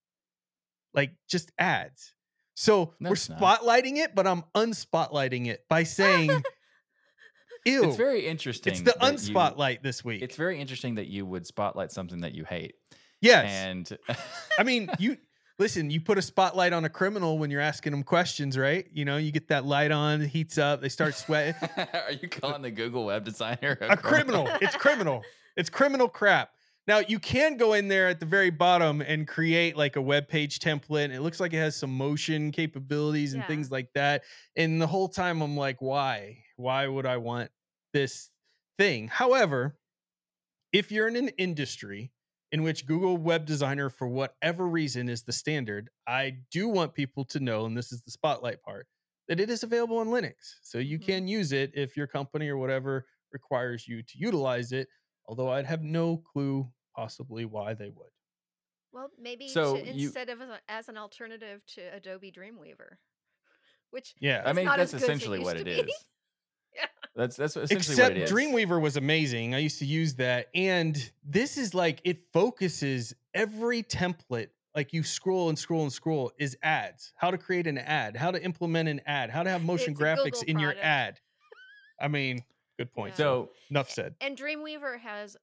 like just ads. So No, we're it's not. spotlighting it, but I'm unspotlighting it by saying, ew. It's very interesting. It's the that you- unspotlight this week. It's very interesting that you would spotlight something that you hate. yes. And I mean, you listen, you put a spotlight on a criminal when you're asking them questions, right? You know, you get that light on, it heats up, they start sweating. are you calling the Google web designer a criminal. It's criminal. It's criminal crap. Now you can go in there at the very bottom and create like a web page template. It looks like it has some motion capabilities and Yeah. things like that. And the whole time I'm like, why? Why would I want this thing? However, if you're in an industry in which Google Web Designer, for whatever reason, is the standard, I do want people to know, and this is the spotlight part, that it is available on Linux. So you Mhm. can use it if your company or whatever requires you to utilize it. Although I'd have no clue possibly why they would. Well, maybe So to, you- instead of as, a, as an alternative to Adobe Dreamweaver, which Yeah. I mean, not that's as good as it essentially what it used to be. is. Yeah. That's that's essentially Except what it is. Dreamweaver was amazing. I used to use that. And this is like it focuses every template. Like you scroll and scroll and scroll is ads. How to create an ad, how to implement an ad, how to have motion It's graphics in your ad. I mean, good point. Yeah. So So enough said. and Dreamweaver has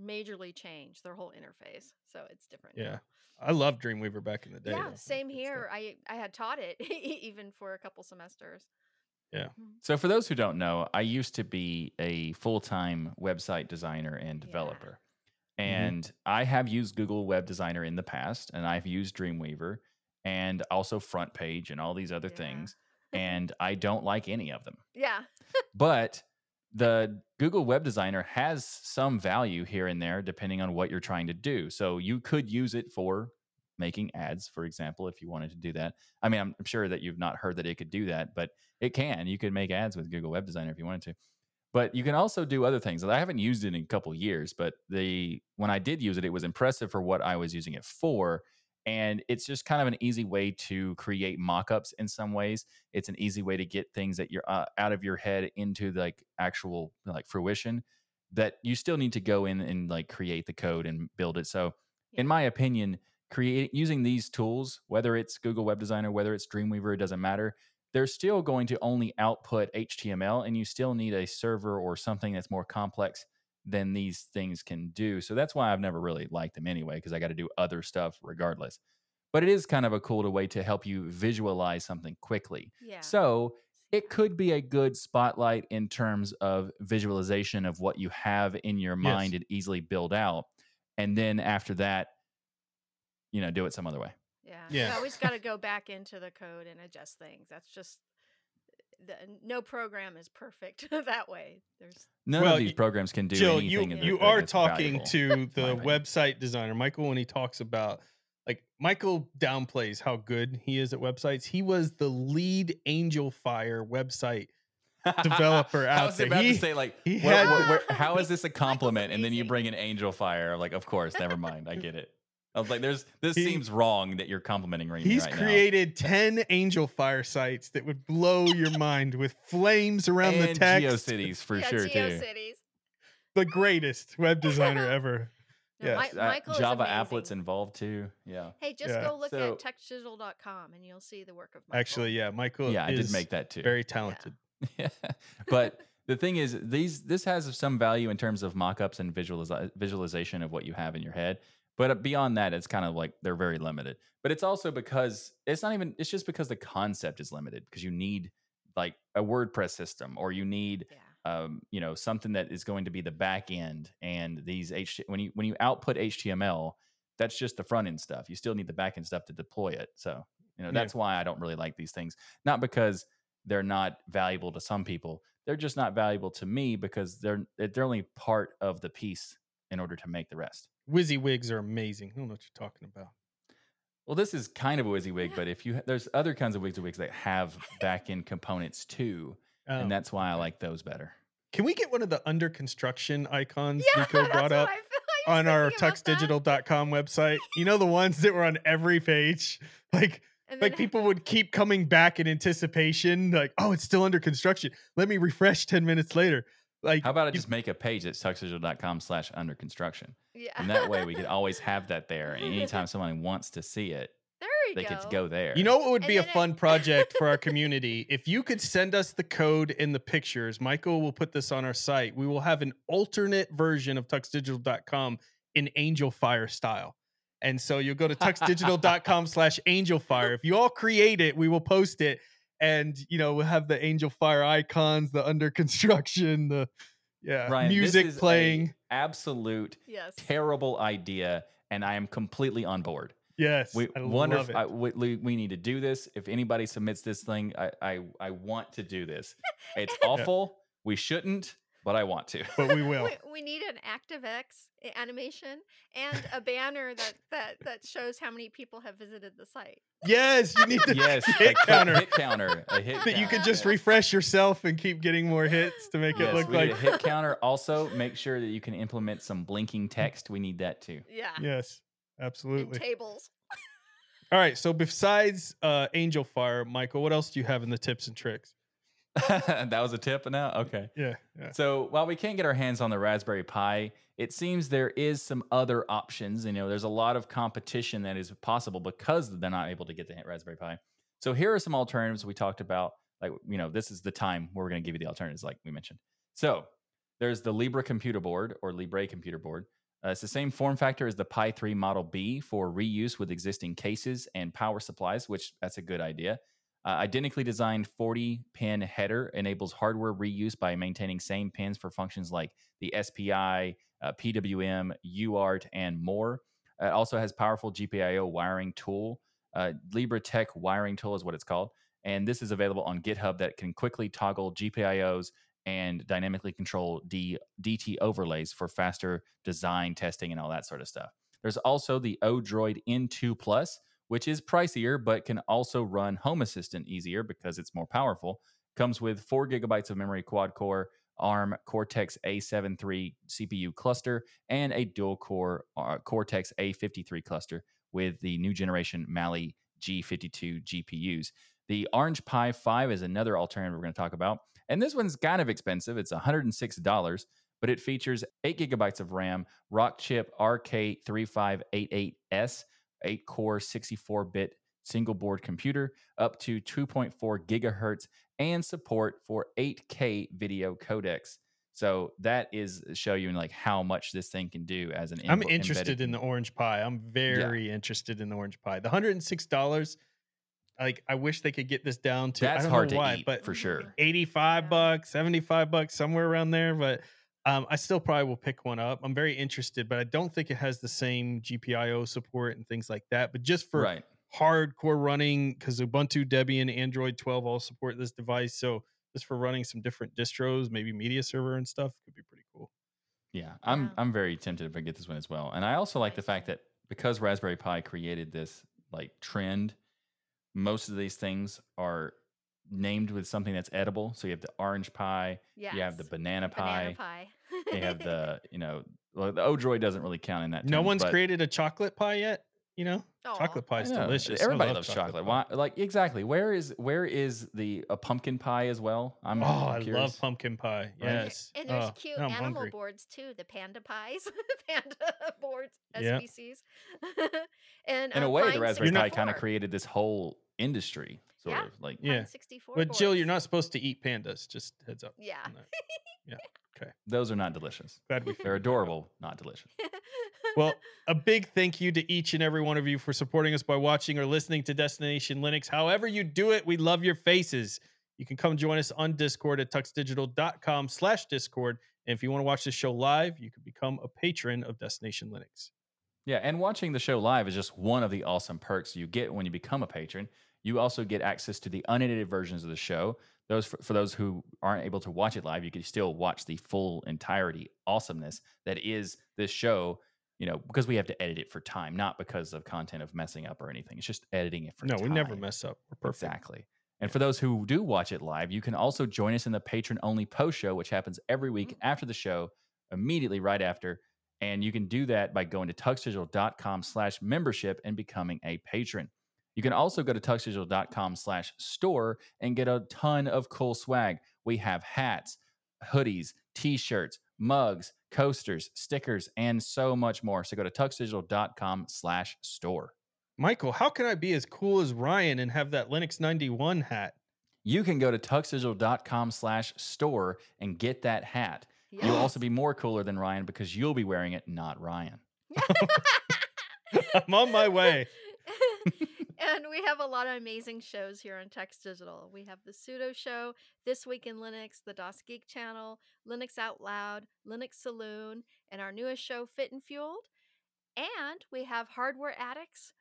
majorly changed their whole interface, so it's different. Yeah. now. I loved Dreamweaver back in the day. Yeah, though. same here. I I had taught it even for a couple semesters. So, for those who don't know, I used to be a full time website designer and Yeah. developer. Mhm. And I have used Google Web Designer in the past, and I've used Dreamweaver and also Front Page and all these other Yeah. things. And I don't like any of them. Yeah. But the Google Web Designer has some value here and there depending on what you're trying to do. So you could use it for making ads, for example, if you wanted to do that. I mean, I'm I'm sure that you've not heard that it could do that, but it can. You could make ads with Google Web Designer if you wanted to. But you can also do other things. I haven't used it in a couple years, but the when I did use it, it was impressive for what I was using it for. And it's just kind of an easy way to create mock-ups in some ways. It's an easy way to get things that you're uh, out of your head into like actual like fruition that you still need to go in and like create the code and build it. So in my opinion, create using these tools, whether it's Google Web Designer, whether it's Dreamweaver, it doesn't matter. They're still going to only output HTML, and you still need a server or something that's more complex than these things can do. So that's why I've never really liked them anyway, because I got to do other stuff regardless. But it is kind of a cool way to help you visualize something quickly. Yeah. So it could be a good spotlight in terms of visualization of what you have in your Yes. mind and easily build out. And then after that, you know, do it some other way. Yeah. Yeah. You always got to go back into the code and adjust things. That's just the, no program is perfect that way. There's None Well, of these y- programs can do Jill, anything. you that- you that are talking valuable. to the website designer Michael when he talks about like Michael downplays how good he is at websites. He was the lead Angel Fire website developer I out was there. about He- to say, like, he had where- the- where- how is this a compliment? And then you bring an Angel Fire. Like, of course, never mind. I get it. I was like, "There's this He- seems wrong that you're complimenting right, He's right created 10 Angel Fire sites that would blow your mind with flames around and the text. GeoCities for yeah, sure too. GeoCities. The greatest web designer ever. No, Yes. Mi- Uh, Michael is Java amazing. applets involved too. Yeah. Hey, just Yeah. go look So- at tuxdigital.com and you'll see the work of Michael. Actually, yeah, Michael yeah, I did make that too. very talented. Yeah, but the thing is, these this has some value in terms of mock-ups and visualiza- visualization of what you have in your head. But uh, beyond that, it's kind of like they're very limited. But it's also because it's not even. It's just because the concept is limited because you need like a WordPress system or you need Yeah. um, you know something that is going to be the back end and these H when you when you output HTML, that's just the front end stuff. You still need the back end stuff to deploy it. So you know Yeah. that's why I don't really like these things. Not because they're not valuable to some people. They're just not valuable to me because they're they're only part of the piece in order to make the rest. WYSIWYGs are amazing. I don't know what you're talking about. Well, this is kind of a WYSIWYG, but if you there's other kinds of WYSIWYGs that have back end components too, Oh, and that's why I like those better. Can we get one of the under construction icons Yeah, Nico brought up I feel- I was on our tuxdigital.com website? You know the ones that were on every page? Like like people would keep coming back in anticipation, like, oh, it's still under construction. Let me refresh 10 minutes later. Like How about I just make a page at tuxdigital.com slash under construction? Yeah. And that way we could always have that there. And anytime someone wants to see it, there you they go. get to go there. You know what would And be a then it- fun project for our community? If you could send us the code and the pictures, Michael will put this on our site. We will have an alternate version of tuxdigital.com in Angel Fire style. And so you'll go to tuxdigital.com slash angel fire. If you all create it, we will post it. And you know, we'll have the angel fire icons, the under construction, the yeah, Ryan, this music is playing. absolute yes. terrible idea. And I am completely on board. Yes. We I wonder love if it. I, we, we- we need to do this. If anybody submits this thing, I, I, I want to do this. It's awful. We shouldn't, but I want to. but we will. We, we need an ActiveX animation and a banner that, that that shows how many people have visited the site. Yes, you need the yes, hit a counter. hit counter. A hit that you could just yeah. refresh yourself and keep getting more hits to make it Yes, look we like need a hit counter. Also, make sure that you can implement some blinking text. We need that too. Yeah. yes And absolutely tables. all right so besides uh angel fire michael what else do you have in the tips and tricks that was a tip now? Okay. yeah yeah So while we can't get our hands on the Raspberry Pi, it seems there is some other options. You know, there's a lot of competition that is possible because they're not able to get the Raspberry Pi. So here are some alternatives we talked about. Like, you know, this is the time where we're going to give you the alternatives, like we mentioned. So There's the Libra computer board or Libre computer board. Uh, it's the same form factor as the Pi 3 Model B for reuse with existing cases and power supplies, which that's a good idea. Uh, identically designed 40 pin header enables hardware reuse by maintaining same pins for functions like the SPI, uh, PWM, UART, and more. Uh, it also has powerful GPIO wiring tool. Uh, Libra Tech wiring tool is what it's called. And this is available on GitHub that can quickly toggle GPIOs and dynamically control D, DT overlays for faster design testing and all that sort of stuff. There's also the Odroid N2 Plus, which is pricier but can also run Home Assistant easier because it's more powerful. Comes with four gigabytes of memory, quad core, ARM Cortex A73 CPU cluster, and a dual core uh, Cortex A53 cluster with the new generation Mali G52 GPUs. The Orange Pi 5 is another alternative we're going to talk about. And this one's kind of expensive. It's $106, but it features 8 gigabytes of RAM, Rockchip RK3588S, 8 core, 64 bit single board computer, up to 2.4 gigahertz, and support for 8K video codecs. So that is uh, showing like how much this thing can do as an. I'm interested in the orange pie. I'm very interested in the orange pie. The hundred and six dollars. Like I wish they could get this down to. I That's don't hard know to why, eat but for sure. 85 bucks, 75 bucks, somewhere around there. But um, I still probably will pick one up. I'm very interested, but I don't think it has the same GPIO support and things like that. But just for right. hardcore running, because Ubuntu, Debian, Android 12 all support this device. So just for running some different distros, maybe media server and stuff, could be pretty cool. Yeah, I'm Yeah. I'm very tempted if I get this one as well. And I also like the fact that because Raspberry Pi created this like trend, most of these things are named with something that's edible. So you have the orange pie, Yes. you have the banana banana pie, pie. you have the you know well, the Odroid doesn't really count in that. No term, one's but- created a chocolate pie yet. You know, Aw. chocolate pie is delicious. Everybody love loves chocolate. pie. Why? Like exactly. Where is where is the a pumpkin pie as well? I'm Oh, I'm I love pumpkin pie. Right. Yes. And there's Oh, cute now I'm animal hungry. boards too, the panda pies, panda boards, Yeah. SBCs. and In a way, the Raspberry Pi kind of created this whole industry, sort Yeah. of like. Yeah. 64 But Jill, you're not supposed to eat pandas. Just heads up. Yeah. on that. Those are not delicious. Glad we They're figured that out. adorable, not delicious. Well, a big thank you to each and every one of you for supporting us by watching or listening to Destination Linux. However you do it, we love your faces. You can come join us on Discord at tuxdigital.com slash Discord. And if you want to watch the show live, you can become a patron of Destination Linux. Yeah, and watching the show live is just one of the awesome perks you get when you become a patron. You also get access to the unedited versions of the show. Those for, for those who aren't able to watch it live, you can still watch the full entirety awesomeness that is this show. You know, because we have to edit it for time, not because of content of messing up or anything. It's just editing it for No, we never mess up. We're perfect. Exactly. And for those who do watch it live, you can also join us in the patron only post show, which happens every week Mm. after the show, immediately right after. And you can do that by going to tuxdigital.com slash membership and becoming a patron. You can also go to tuxdigital.com slash store and get a ton of cool swag. We have hats, hoodies, t-shirts, mugs, coasters, stickers, and so much more. So go to tuxdigital.com slash store. Michael, how can I be as cool as Ryan and have that Linux 91 hat? you can go to tuxdigital.com slash store and get that hat. You'll also be more cooler than Ryan because you'll be wearing it, not Ryan. I'm on my way. and we have a lot of amazing shows here on Tux Digital. We have the Sudo Show, This Week in Linux, the DasGeek Channel, Linux Out Loud, Linux Saloon, and our newest show, Fit and Fueled. And we have Hardware Addicts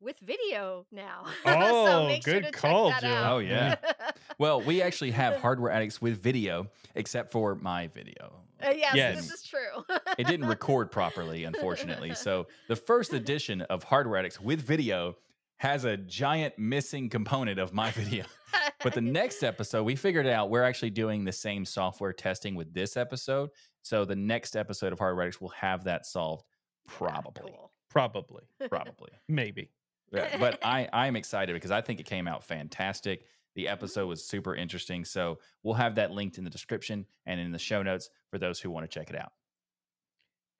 with video now. Oh, so make sure good to call, check that Jill. out. Oh, yeah. Well, we actually have hardware addicts with video, except for my video. Uh, yes, Yes. this is true. It didn't record properly, unfortunately. So the first edition of Hardware Addicts with video has a giant missing component of my video. But the next episode, we figured out we're actually doing the same software testing with this episode. So the next episode of Hardware Addicts will have that solved, probably. Cool. Probably. Probably. Maybe. Yeah, but I I'm excited because I think it came out fantastic. The mm-hmm. episode was super interesting. So we'll have that linked in the description and in the show notes for those who want to check it out.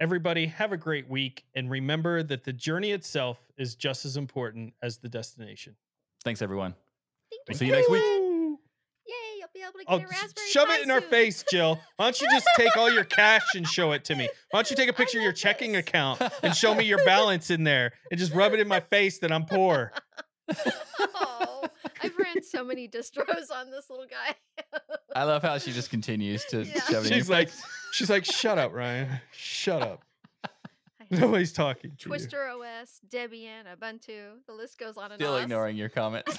Everybody, have a great week. And remember that the journey itself is just as important as the destination. Thanks everyone. Thank We'll you see you next week. Yay, you'll be able to Oh, Get a s- Raspberry shove Pi it in our face, Jill. Why don't you just take all your cash and show it to me? Why don't you take a picture of your love checking this. account and show me your balance in there and just rub it in my face that I'm poor? I've ran so many distros on this little guy. I love how she just continues to Yeah. shove She's like, she's like, shut up, Ryan. Shut up. Nobody's talking to you. Twister OS, Debian, Ubuntu. The list goes on and on. still on. ignoring your comment.